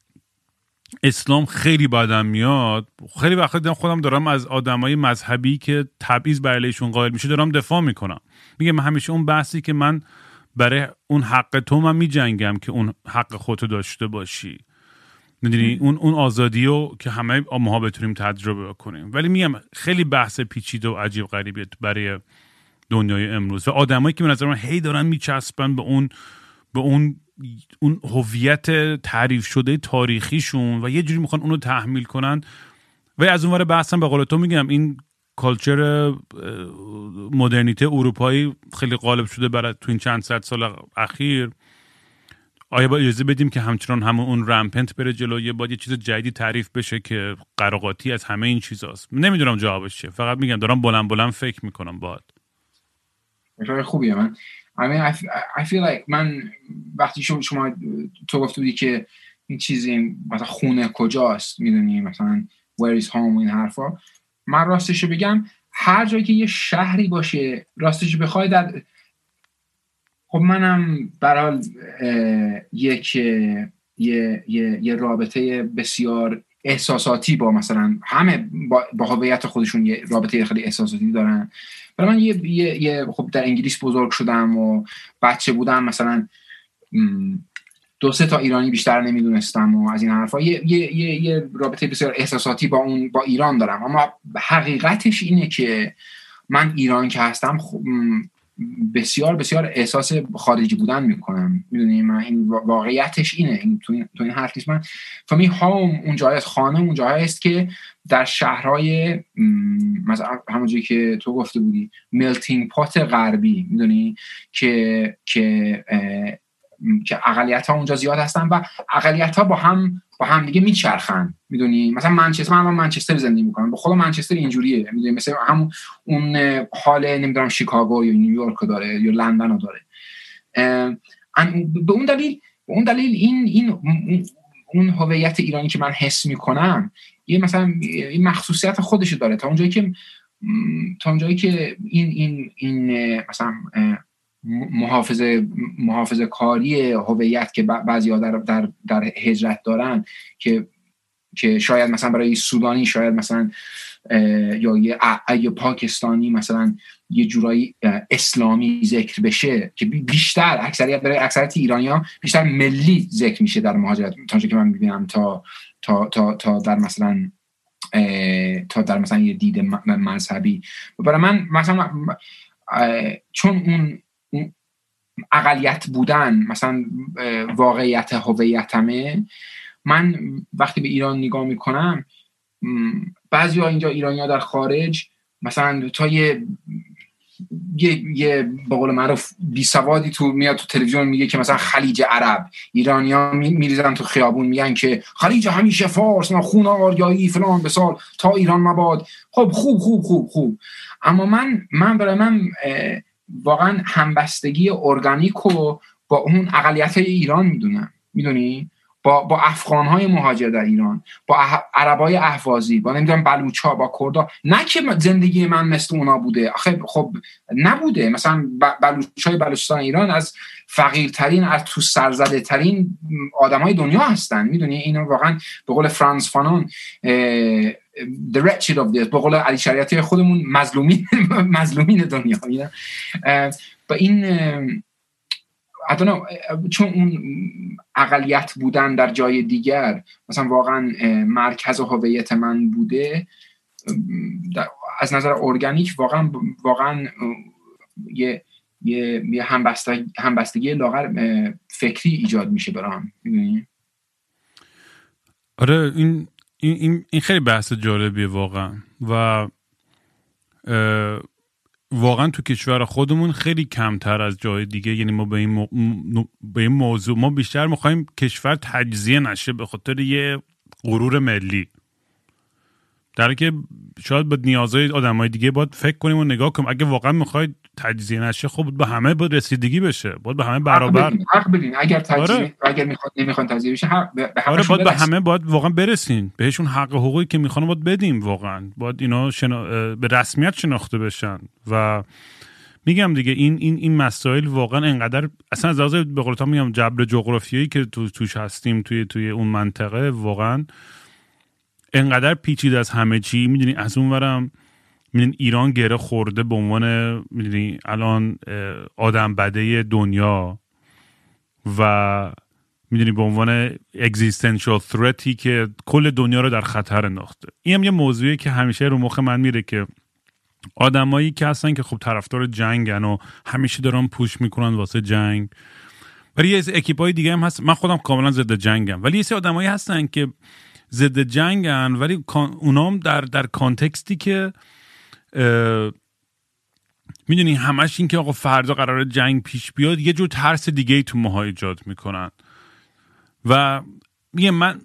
اسلام خیلی بدم میاد خیلی وقت دیدم خودم دارم از آدمای مذهبی که تبعیض برایشون قائل میشه دارم دفاع می‌کنم. میگم همیشه اون بحثی که من برای اون حق تو من میجنگم که اون حق خودتو داشته باشی. می‌دونی؟ اون اون آزادی رو که همه ماها بتونیم تجربه کنیم. ولی میگم خیلی بحث پیچیده و عجیب غریبی برای دنیای امروز. و آدمایی که به نظر من هی دارن میچسبن به اون به اون اون هویت تعریف شده تاریخیشون و یه جوری می‌خوان اونو تحمیل کنن. و از اونور بحثم به قول تو میگم این کالچر مدرنیته اروپایی خیلی غالب شده برای تو این چند صد سال اخیر. آیا با اجازه بدیم که همچنان همون اون رمپنت بره جلو؟ یه باید یه چیز جدیدی تعریف بشه که قراقاتی از همه این چیزاست. نمی‌دونم جوابش چیه. فقط میگم دارم بلند بلند فکر می‌کنم باید خوبیه. من I mean I feel like من وقتی شما, شما تو گفته بودی که این چیزی مثلا خونه کجاست می‌دونی مثلا where is home این حرفا. من راستش بگم هر جایی که یه شهری باشه راستش بخوای در خب منم برای یک یه, یه،, یه رابطه بسیار احساساتی با مثلا همه با, با خودشون یه رابطه خیلی احساساتی دارن. برای من یه،, یه خب در انگلیس بزرگ شدم و بچه بودم مثلا دو سه تا ایرانی بیشتر نمی‌دونستم و از این حرفا. یه،, یه،, یه،, یه رابطه بسیار احساساتی با اون با ایران دارم. اما حقیقتش اینه که من ایران که هستم بسیار بسیار احساس خارجی بودن می‌کنم. می‌دونی من این واقعیتش اینه. این تو, این تو این حرف نیست. من فامی هام اون جای خانه اون جایی است که در شهرهای مثلا همونجوری که تو گفته بودی ملتینگ پات غربی. می‌دونی؟ که که که اقلیت ها اونجا زیاد هستن و اقلیت ها با هم با هم دیگه میچرخن. می‌دونی؟ مثلا منچستر من منچستر زندگی می‌کنم. به خود منچستر اینجوریه. می‌دونی؟ مثلا همون اون حال نمی‌دونم شیکاگو یا نیویورک داره یا لندن رو داره به اون دلیل به اون دلیل این این اون هویت ایرانی که من حس می‌کنم یه مثلا این مخصوصیت خودش داره. تا اونجایی که تا اونجایی که این این این مثلا محافظه محافظه کاری هویت که بعضی در, در, در هجرت دارن که که شاید مثلا برای سودانی شاید مثلا یا یه پاکستانی مثلا یه جورایی اسلامی ذکر بشه که بیشتر اکثریت برای اکثریت ایرانی ها بیشتر ملی ذکر میشه در مهاجرت. تا که من می‌بینم تا تا تا تا در مثلا تا در مثلا یه دید مذهبی برای من مثلا چون اون اقلیت بودن مثلا واقعیت هویتمه. من وقتی به ایران نگاه می‌کنم بعضی ها اینجا ایرانی ها در خارج مثلا تا یه یه یه به قول معروف بی سوادی تو میاد تو تلویزیون میگه که مثلا خلیج عرب. ایرانیا میریزن تو خیابون میگن که خلیج همیشه فارس ما خون آریایی فلان به سال تا ایران مباد. خب خوب خوب خوب خوب. اما من من برای من واقعا همبستگی ارگانیک رو با اون اقلیت ایران می‌دونم. می‌دونی؟ با با افغان های مهاجر در ایران با عربای احوازی با نمی‌دونم بلوچا با کردا. نه که زندگی من مثل اونا بوده. آخه خب نبوده. مثلا بلوچای بلوچستان ایران از فقیرترین از تو سرزده ترین آدم دنیا هستن. می‌دونی؟ اینا واقعا به قول فرانس فانون the wretched of this به قول علی شریعتی خودمون مظلومین مظلومین دنیا و این چون اون اقلیت بودن در جای دیگر مثلا واقعا مرکز هویت من بوده از نظر ارگانیک واقعا واقعا یه یه, یه همبستگی, همبستگی لاغر فکری ایجاد میشه برام آره این این, این, خیلی بحث جالبیه واقعا. و واقعا تو کشور خودمون خیلی کمتر از جای دیگه. یعنی ما به این, به این موضوع ما بیشتر می‌خوایم کشور تجزیه نشه به خاطر یه غرور ملی. در که شاید با نیازهای آدمای دیگه باید فکر کنیم و نگاه کنیم. اگه واقعا می‌خواید تجزیه نشه خب به همه باید رسیدگی بشه باید به همه برابر. حق بدین اگر تجزیه آره. اگر می‌خواد نمی‌خوان تجزیه بشه حق به آره باید به همه باید واقعا برسین. بهشون حق حقوقی که می‌خوان باید بدیم واقعا. باید اینا شنا... به رسمیت شناخته بشن. و میگم دیگه این این این مسائل واقعا انقدر اصلا از لحاظ به قول میگم جبر جغرافیایی که تو توش هستیم توی توی اون منطقه واقعا انقدر پیچیده از همه چی. می‌دونی از اون می‌دونی ایران گره خورده به عنوان می‌دونی الان آدم بده دنیا و می‌دونی به عنوان اگزیستنشال ثرتی که کل دنیا رو در خطر انداخته. این هم یه موضوعی که همیشه رو مخ من میره که آدمایی که هستن که خب طرفدار جنگن و همیشه دارن پوش می‌کنن واسه جنگ. ولی یه اکیپای دیگه هم هست. من خودم کاملا ضد جنگم. ولی یه سری آدمایی هستن که ضد جنگن ولی اونام در در کانتکستی که می‌دونی همش این که آقا فردا قرار جنگ پیش بیاد یه جور ترس دیگه ای تو ماها ایجاد می‌کنن. و میگه من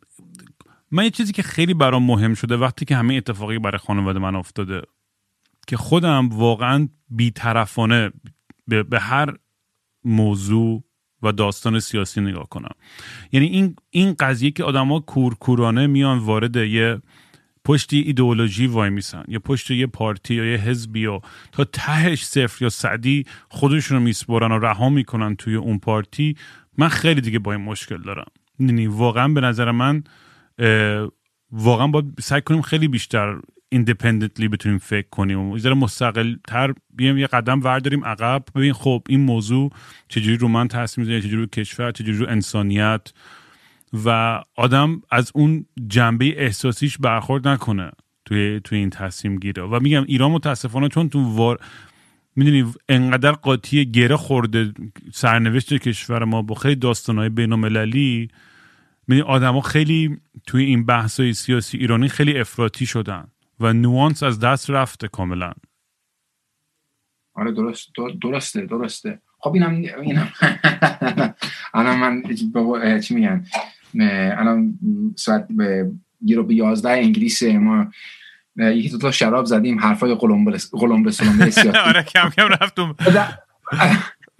من یه چیزی که خیلی برام مهم شده وقتی که همه اتفاقی برای خانواده من افتاده که خودم واقعا بیطرفانه به, به هر موضوع و داستان سیاسی نگاه کنم. یعنی این این قضیه که آدما کورکورانه میان وارد یه پشت ایدئولوژی وای میسن یا پشت یه پارتی یا یه حزبی و تا تهش صفر یا صدی خودشون رو میسپرن و رها می‌کنن توی اون پارتی من خیلی دیگه با این مشکل دارم. یعنی واقعا به نظر من واقعا باید سعی کنیم خیلی بیشتر ایندیپندنتلی بتونیم فکر کنیم. و ذره مستقل تر بیایم یه قدم ورداریم عقب. ببین خب این موضوع چجوری رو من تاثیر می‌ذاره چجوری رو کشور چجوری رو انسانیت؟ و آدم از اون جنبه احساسیش برخورد نکنه توی توی این تصمیم گیره. و میگم ایران متاسفانه چون تو وار می‌دونی انقدر قاطی گره خورده سرنوشت کشور ما با خیلی داستانهای بین المللی می‌دونی آدما خیلی توی این بحثای سیاسی ایرانی خیلی افراطی شدن و نوانس از دست رفته کاملا. آره درست درسته درسته. خب اینم اینم. الان من چی میگن؟ الان ساعت به گیرو به 11 انگلیس ما یکی دو تا شراب زدیم حرفای قلمبس قلمبس آره کم کم رفتم.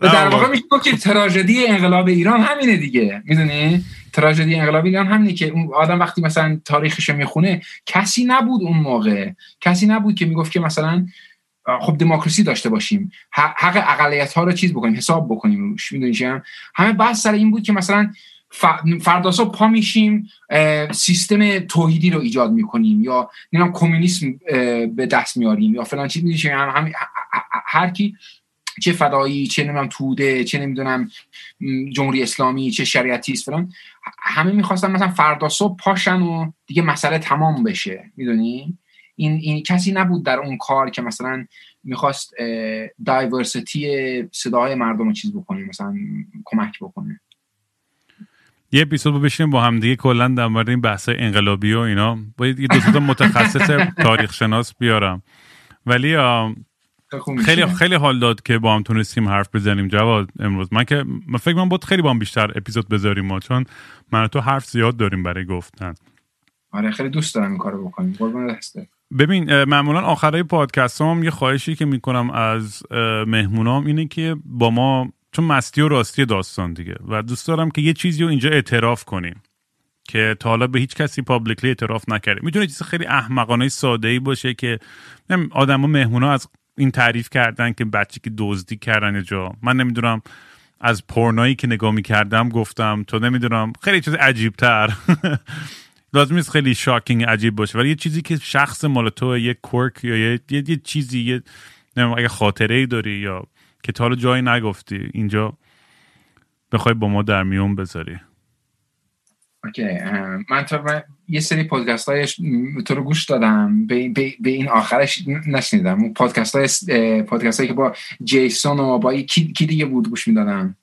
در واقع میشه که تراژدی انقلاب ایران همینه دیگه می‌دونی؟ تراژدی انقلاب ایران همینه که اون آدم وقتی مثلا تاریخش می‌خونه کسی نبود اون موقع. کسی نبود که می‌گفت که مثلا خب دموکراسی داشته باشیم حق اقلیت ها رو چیز بکنیم حساب بکنیم روش می‌دونی همه بحث سر این بود که مثلا فرداسا پا میشیم سیستم توحیدی رو ایجاد می‌کنیم یا نمی‌دونم کمونیسم به دست میاریم یا فلان چیز میشه هم هر کی چه فدایی چه نمی‌دونم توده چه نمی‌دونم جمهوری اسلامی چه شریعتیست فلان همه می‌خواستن مثلا فردا صبح پاشن و دیگه مسئله تمام بشه می‌دونی؟ این, این کسی نبود در اون کار که مثلا می‌خواست دایورسیتی صداهای مردم رو چیز بکنه مثلا کمک بکنه. یه اپیزود بشینیم با هم دیگه کلا در مورد این بحث انقلابی و اینا. باید یه دو تا متخصص تاریخ شناس بیارم. ولی خیلی خیلی حال داد که با هم تونستیم حرف بزنیم جواد امروز. من که من فکر من بود خیلی با هم بیشتر اپیزود بذاریم ما چون من تو حرف زیاد داریم برای گفتن. آره خیلی دوست دارم این کارو بکنیم. قربون دسته. ببین معمولا آخرای پادکست هم یه خواهشی که می‌کنم از مهمونام اینه که با ما چون مستی و راستی داستان دیگه. و دوست دارم که یه چیزی رو اینجا اعتراف کنیم که تا حالا به هیچ کسی پابلیکلی اعتراف نکرده می‌تونه چیز خیلی احمقانه ساده ای باشه که آدما مهمونا از این تعریف کردن که بچه که دزدی کردن جا. من نمی‌دونم از پورنایی که نگاه می‌کردم گفتم تو نمی‌دونم خیلی چیز عجیب تر لازم نیست خیلی شاکینگ عجیب باشه ولی یه چیزی که شخص مال تو یه کورک یا یه, یه،, یه چیزی یه اگه خاطره ای داری یا که تا حالا جایی نگفتی اینجا بخوای با ما در میون بذاری. اوکی من تا یه سری پادکست هایش تو رو گوش دادم. به, به, به این آخرش نشنیدم. اون پادکست های پادکست هایی که با جیسون و با کی, کی دیگه بود گوش می‌دادم؟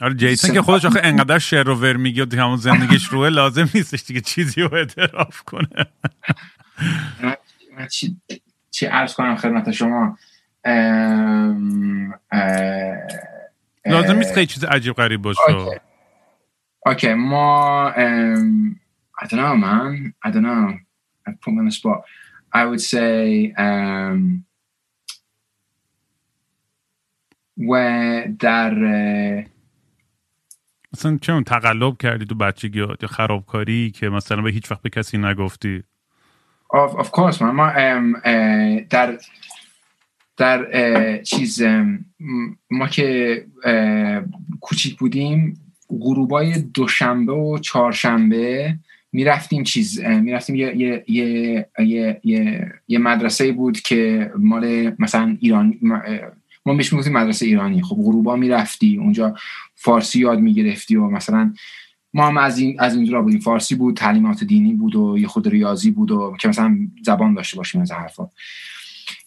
آره جیسن که خودش آخه انقدر شعر و ور میگه و همون زندگیش روه لازم نیستش دیگه چیزی رو اعتراف کنه. چی چی عرض کنم خدمت شما؟ لازم نیست خیلی چیز عجیب غریب باشه. اوکی. ما I don't know man. I don't know. I put me on the spot. I would say um, و در مثلا چون تقلب کردی تو بچگی یا خرابکاری که مثلا به هیچ وقت به کسی نگفتی؟ Of, of course man. ما در در چیز ما که کوچیک بودیم غروبای دوشنبه و چهارشنبه می‌رفتیم چیز می‌رفتیم یه یه یه یه, یه, یه مدرسه بود که مال مثلا ایران ما بهش می‌گفتیم مدرسه ایرانی. خب غروبا می‌رفتی اونجا فارسی یاد می‌گرفتی و مثلا ما هم از این از اینجا بودیم. فارسی بود تعلیمات دینی بود و یه خود ریاضی بود و که مثلا زبان داشته باشیم از حرفا.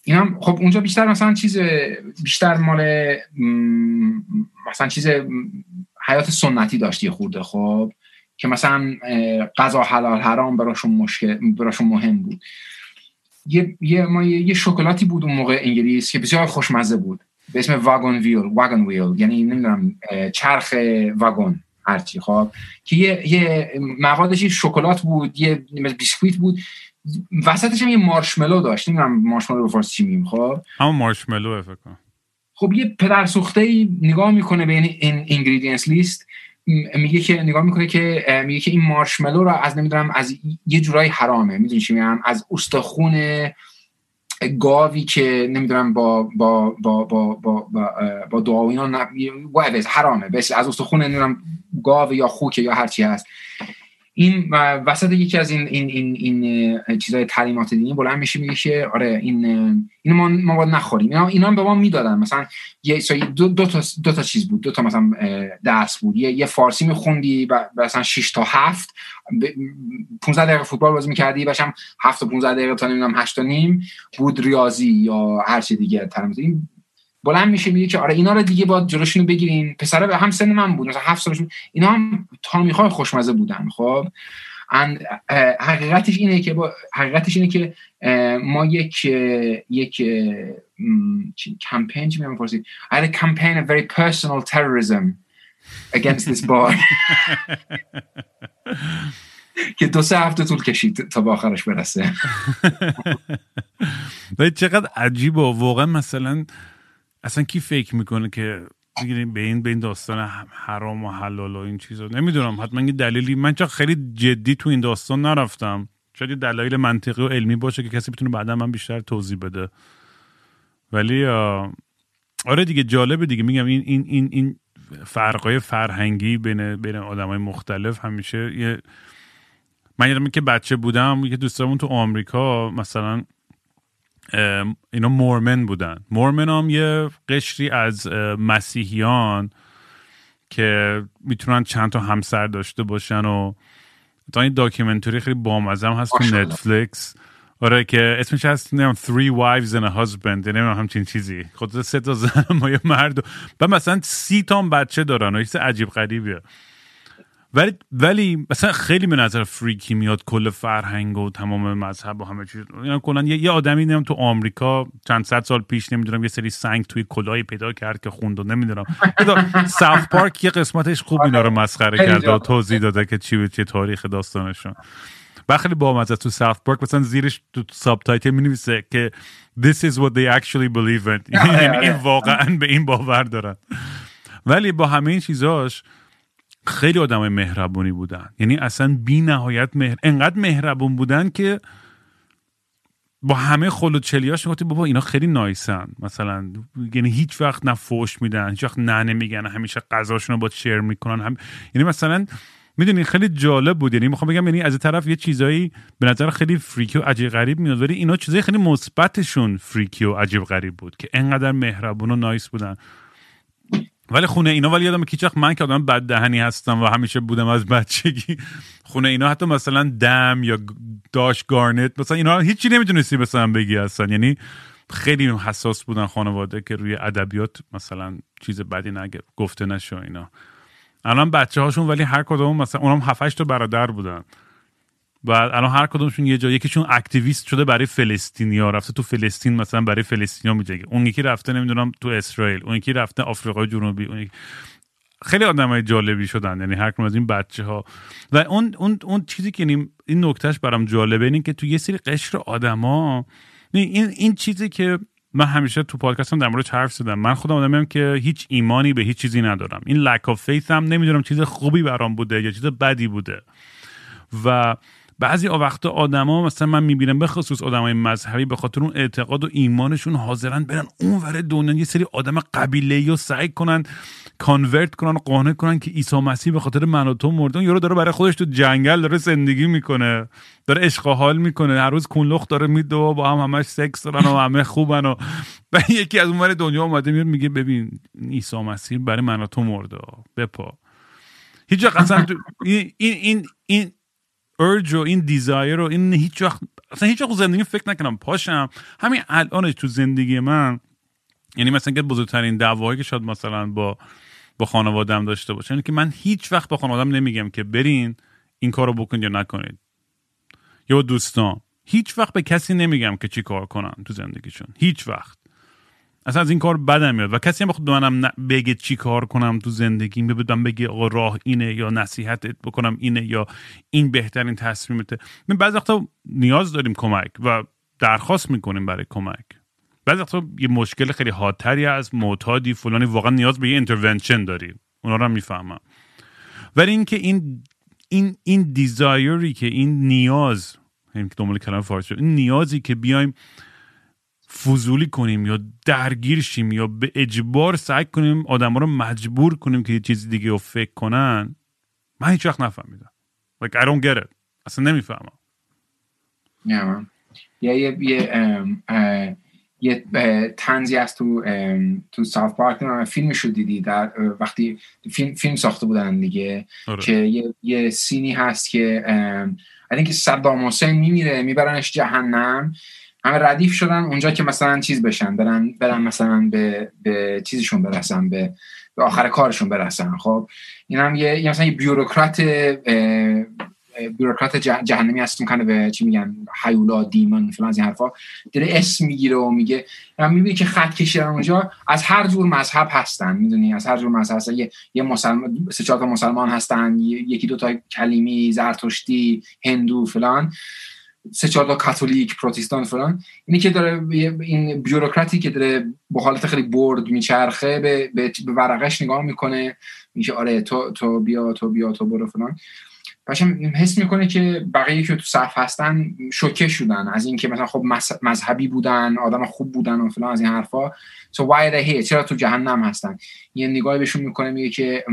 این هم خب اونجا بیشتر مثلا چیز بیشتر مال مثلا چیز حیات سنتی داشتی خورده خب که مثلا غذا حلال حرام براشون مشکل براشون مهم بود. یه یه ما یه, شکلاتی بود اون موقع انگلیس که بسیار خوشمزه بود. به اسم واگن ویل واگن ویل یعنی نمی‌دونم چرخ واگن هرچی خب که یه یه موادش شکلات بود یه بیسکویت بود. وسطش هم یه marshmallow داشت. نمی‌دونم marshmallow به فارسی چی میگیم خب؟ همون marshmallow فکر کنم. خب یه پدر سوخته ای نگاه می‌کنه به این ingredients list میگه که نگاه می‌کنه که میگه که این marshmallow را از نمی‌دونم از یه جورایی حرامه. می‌دونی چی میگم؟ از استخون گاوی که نمی‌دونم با با با با با با, دعا و اینا حرامه. بس از استخون نمی‌دونم گاو یا خوک یا هر چی هست. این وسط یکی از این این این این چیزای تعلیمات دینی بلند میشه میگه که آره این اینو ما ما باید نخوریم. اینا اینا به ما می‌دادن. مثلا یه دو, دو تا دو تا چیز بود. دو تا مثلا درس بود. یه, یه فارسی میخوندی و مثلا 6 تا 7 15 دقیقه فوتبال بازی می‌کردی باشم 7 تا 15 دقیقه تا نمی‌دونم 8 تا نیم. بود ریاضی یا هر چی دیگه این بلند میشه میگه که آره اینا رو دیگه با جلوشونو بگیرین. پسره به هم سن من بود مثلا هفت سالشون. اینا هم تامیخای خوشمزه بودن خب. حقیقتش اینه که با حقیقتش اینه که ما یک یک کمپین چی میگم فارسی I had a campaign of very personal terrorism against this boy. که دو سه هفته طول کشید تا به آخرش برسه. چقدر عجیبه واقعا مثلا اصلا کی فکر می‌کنه که بگیریم به این به این داستان حرام و حلال و این چیزا؟ نمی‌دونم. حتما یه دلیلی من چرا خیلی جدی تو این داستان نرفتم. شاید دلایل منطقی و علمی باشه که کسی بتونه بعدا من بیشتر توضیح بده. ولی آره دیگه جالبه دیگه. میگم این این این این فرقای فرهنگی بین بین آدمای مختلف همیشه یه من یادم که بچه بودم یه دوستامون تو آمریکا مثلا اینا مورمن بودن. مورمن هم یه قشری از مسیحیان که می‌تونن چند تا همسر داشته باشن و تا این داکیومنتری خیلی بامزم هست تو نتفلیکس. آره که اسمش هست نمیم Three Wives and a Husband نمیم همچین چیزی. خود سه تا زن ما یه مرد و مثلا سی تا بچه دارن و عجیب غریبیه. ولی ولی مثلا خیلی به نظر freaky میاد کل فرهنگ و تمام مذهب و همه چیز. یعنی کلا یه, یه آدمی نمی‌دونم تو آمریکا چند صد سال پیش نمی‌دونم یه سری سنگ توی کلاهی پیدا کرد که خوند و نمی‌دونم. ساوت پارک یه قسمتش خوب اینا رو مسخره کرده و توضیح داده که چی چی تاریخ داستانشون. و خیلی با تو ساوت پارک مثلا زیرش تو subtitle می نویسه که this is what they actually believe in. یعنی این واقعا به این باور دارن. ولی با همه این چیزاش خیلی آدم مهربونی بودن. یعنی اصلا بی نهایت مهر... انقدر مهربون بودن که با همه خل و چلیاش می‌گفتی بابا اینا خیلی نایسن. مثلا یعنی هیچ وقت نه فوش میدن هیچ وقت نه نمیگن همیشه غذاشون رو با شیر می‌کنن. هم... یعنی مثلا می‌دونی خیلی جالب بود. یعنی می‌خوام بگم یعنی از طرف یه چیزایی به نظر خیلی فریکی و عجیب غریب میاد ولی اینا چیزای خیلی مثبتشون فریکی و عجیب غریب بود که انقدر مهربون و نایس بودن. ولی خونه اینا ولی یادم که من که آدم بد دهنی هستم و همیشه بودم از بچگی. خونه اینا حتی مثلا دم یا داش گارنت مثلا اینا هیچی نمی‌تونستی مثلا بگی هستن یعنی خیلی حساس بودن خانواده که روی ادبیات مثلا چیز بدی نگه گفته نشو اینا. الان بچه هاشون ولی هر کدوم مثلا اونم 7 تا برادر بودن. بعد الان هر کدومشون یه جا یکیشون اکتیویست شده برای فلسطینیا رفته تو فلسطین مثلا برای فلسطینیا میجنگه. اون یکی رفته نمی‌دونم تو اسرائیل اون یکی رفته آفریقای جنوبی اون یکی... خیلی آدمای جالبی شدن. یعنی هر کدوم از این بچه ها و اون اون اون چیزی که این این نکتهش برام جالبه اینه که تو یه سری قشر آدما این این چیزی که من همیشه تو پادکستم در موردش حرف زدم. من خودم آدمیم که هیچ ایمانی به هیچ چیزی ندارم. این lack of faith هم نمی‌دونم چیز خوبی برام بوده یا چیز بدی بوده. و بعضی وقتا آدما مثلا من می‌بینم به خصوص آدمای مذهبی به خاطر اون اعتقاد و ایمانشون حاضرن برن اونور دنیا یه سری آدم قبیله و سعی کنن کانورت کنن قانع کنن که عیسی مسیح به خاطر من و تو مردن. یارو داره برای خودش تو جنگل داره زندگی می‌کنه داره عشق حال می‌کنه. هر روز کونلخ داره میدو و با هم همش سکس دارن و همه خوبن و یکی از اونور دنیا اومده میاد میگه ببین عیسی مسیح برای من و تو مرده. بپا. هیچ اصلا این این این ارج و این دیزایر رو این هیچ وقت اصلا هیچ وقت زندگی فکر نکنم پاشم. همین الانش تو زندگی من یعنی مثلا که بزرگترین دعوایی که شاید مثلا با با خانوادم داشته باشه یعنی که من هیچ وقت با خانوادم نمیگم که برین این کارو بکنید یا نکنید. یا دوستان. هیچ وقت به کسی نمیگم که چی کار کنن تو زندگیشون. هیچ وقت. اصلا از این کار بدم میاد. و کسی هم بخواد منم بگه چی کار کنم تو زندگی بدم بگه آقا راه اینه یا نصیحتت بکنم اینه یا این بهترین تصمیمته. من بعضی وقتا نیاز داریم کمک و درخواست می‌کنیم برای کمک. بعضی وقتا یه مشکل خیلی حادتری از معتادی فلانی واقعا نیاز به یه intervention داریم اونا رو هم می‌فهمم. ولی اینکه این این این desire ی که این نیاز این که دنبال کلمه فارسی این نیازی که بیایم فضولی کنیم یا درگیر شیم یا به اجبار سعی کنیم آدم رو مجبور کنیم که یه چیزی دیگه رو فکر کنن من هیچ وقت نفهمیدم. Like I don't get it. اصلا نمی‌فهمم. yeah, یه یه یه یه تنزی از تو تو ساف پارک. فیلم شد دیدی. در وقتی فیلم, فیلم ساخته بودن دیگه. آره. که یه, یه سینی هست که اینکه صدام حسین میمیره میبرنش جهنم. همه ردیف شدن اونجا که مثلا چیز بشن برن برن مثلا به, به چیزشون برسن به به آخر کارشون برسن. خب این هم یه, مثلا یه بیوروکرات بیوروکرات جهنمی هستون کنه به چی میگن حیولا دیمن فلان این حرفا. داره اسم می‌گیره و میگه و می‌بینی که خط کشیدن اونجا از هر جور مذهب هستن می‌دونی؟ از هر جور مذهب هستن. یه, یه مسلمان سه چهار تا مسلمان هستن یکی دو تا کلیمی زرتشتی هندو فلان. سه چهار کاتولیک پروتستان فلان. اینی که داره این بیوروکراتی که داره با حالت خیلی برد میچرخه به, به, ورقش نگاه می‌کنه. میشه آره تو تو بیا تو بیا تو برو فلان. باشم حس می‌کنه که بقیه که تو صف هستن شوکه شدن از اینکه مثلا خب مذهبی بودن آدم خوب بودن و فلان از این حرفا. Are they چرا تو جهنم هستن؟ یه نگاهی بهشون می‌کنه میگه که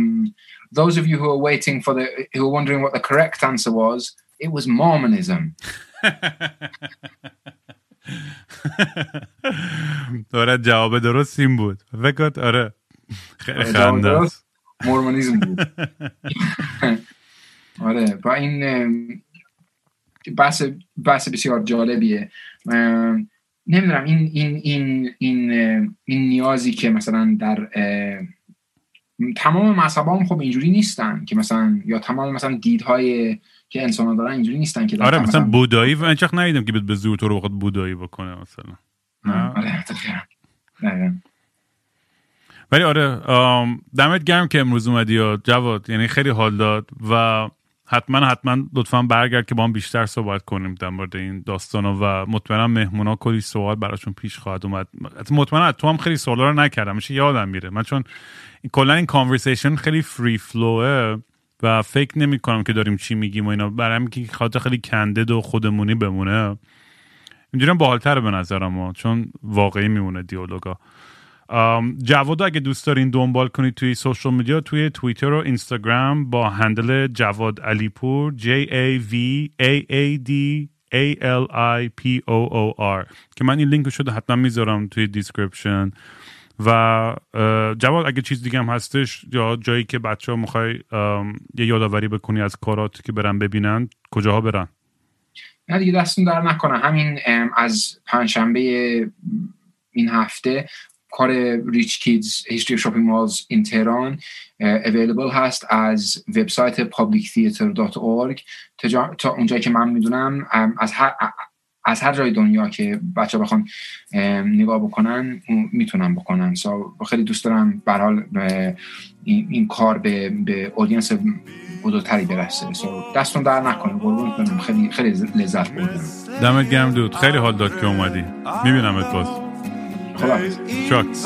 those of you who are waiting for the who are wondering what the correct answer was it was Mormonism. آره جواب درست این بود. فکر آره. خیلی خنده مورمونیزم بود. آره با این بحث بحث بسیار جالبیه. نمی‌دونم این این این این این نیازی که مثلا در تمام مذهب هم خب اینجوری نیستن که مثلا یا تمام مثلا دیدهای که انسان دارن اینجوری نیستن که آره مثلا بودایی و انچخ ندیدم که به زور تو رو بخواد بودایی بکنه مثلا. آره ولی آره دمت گرم که امروز اومدی یا جواد یعنی خیلی حال داد و حتما حتما لطفا برگرد که با هم بیشتر صحبت کنیم در مورد این داستان و مطمئنم مهمونا کلی سوال براشون پیش خواهد اومد. مطمئنم تو هم خیلی سوالا رو نکردم میشه یادم میره. من چون کلا این کانورسیشن خیلی فری فلوه و فکر نمی کنم که داریم چی میگیم و اینا. برای که خاطر خیلی کندد و خودمونی بمونه. اینجوری هم باحالتره به نظرم چون واقعی میمونه دیالوگا. جواد اگه دوست دارین دنبال کنید توی سوشال میدیا توی توییتر و اینستاگرام با هندل جواد علیپور J A V A A D A L I P O O R که من این لینک شده حتما می‌ذارم توی description و جواد اگه چیز دیگه هم هستش یا جایی که بچه ها می‌خوای یه یادآوری بکنی از کارات که برن ببینن کجاها برن؟ نه دیگه دستون در نکنه. همین از پنجشنبه این هفته کار Rich Kids: A History of Shopping Malls in Tehran available هست از وبسایت publictheater.org تا اونجایی که من می‌دونم از از هر جای دنیا که بچه بخوان نگاه بکنن می‌تونن بکنن. سو خیلی دوست دارم به حال این, کار به به اودینس بزرگتری برسه. سو دستون در نکنه. قربون کنم خیلی خیلی لذت بردم. دمت گرم دود. خیلی حال داد که اومدی. می‌بینم باز. خدا چاکس.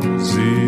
زیر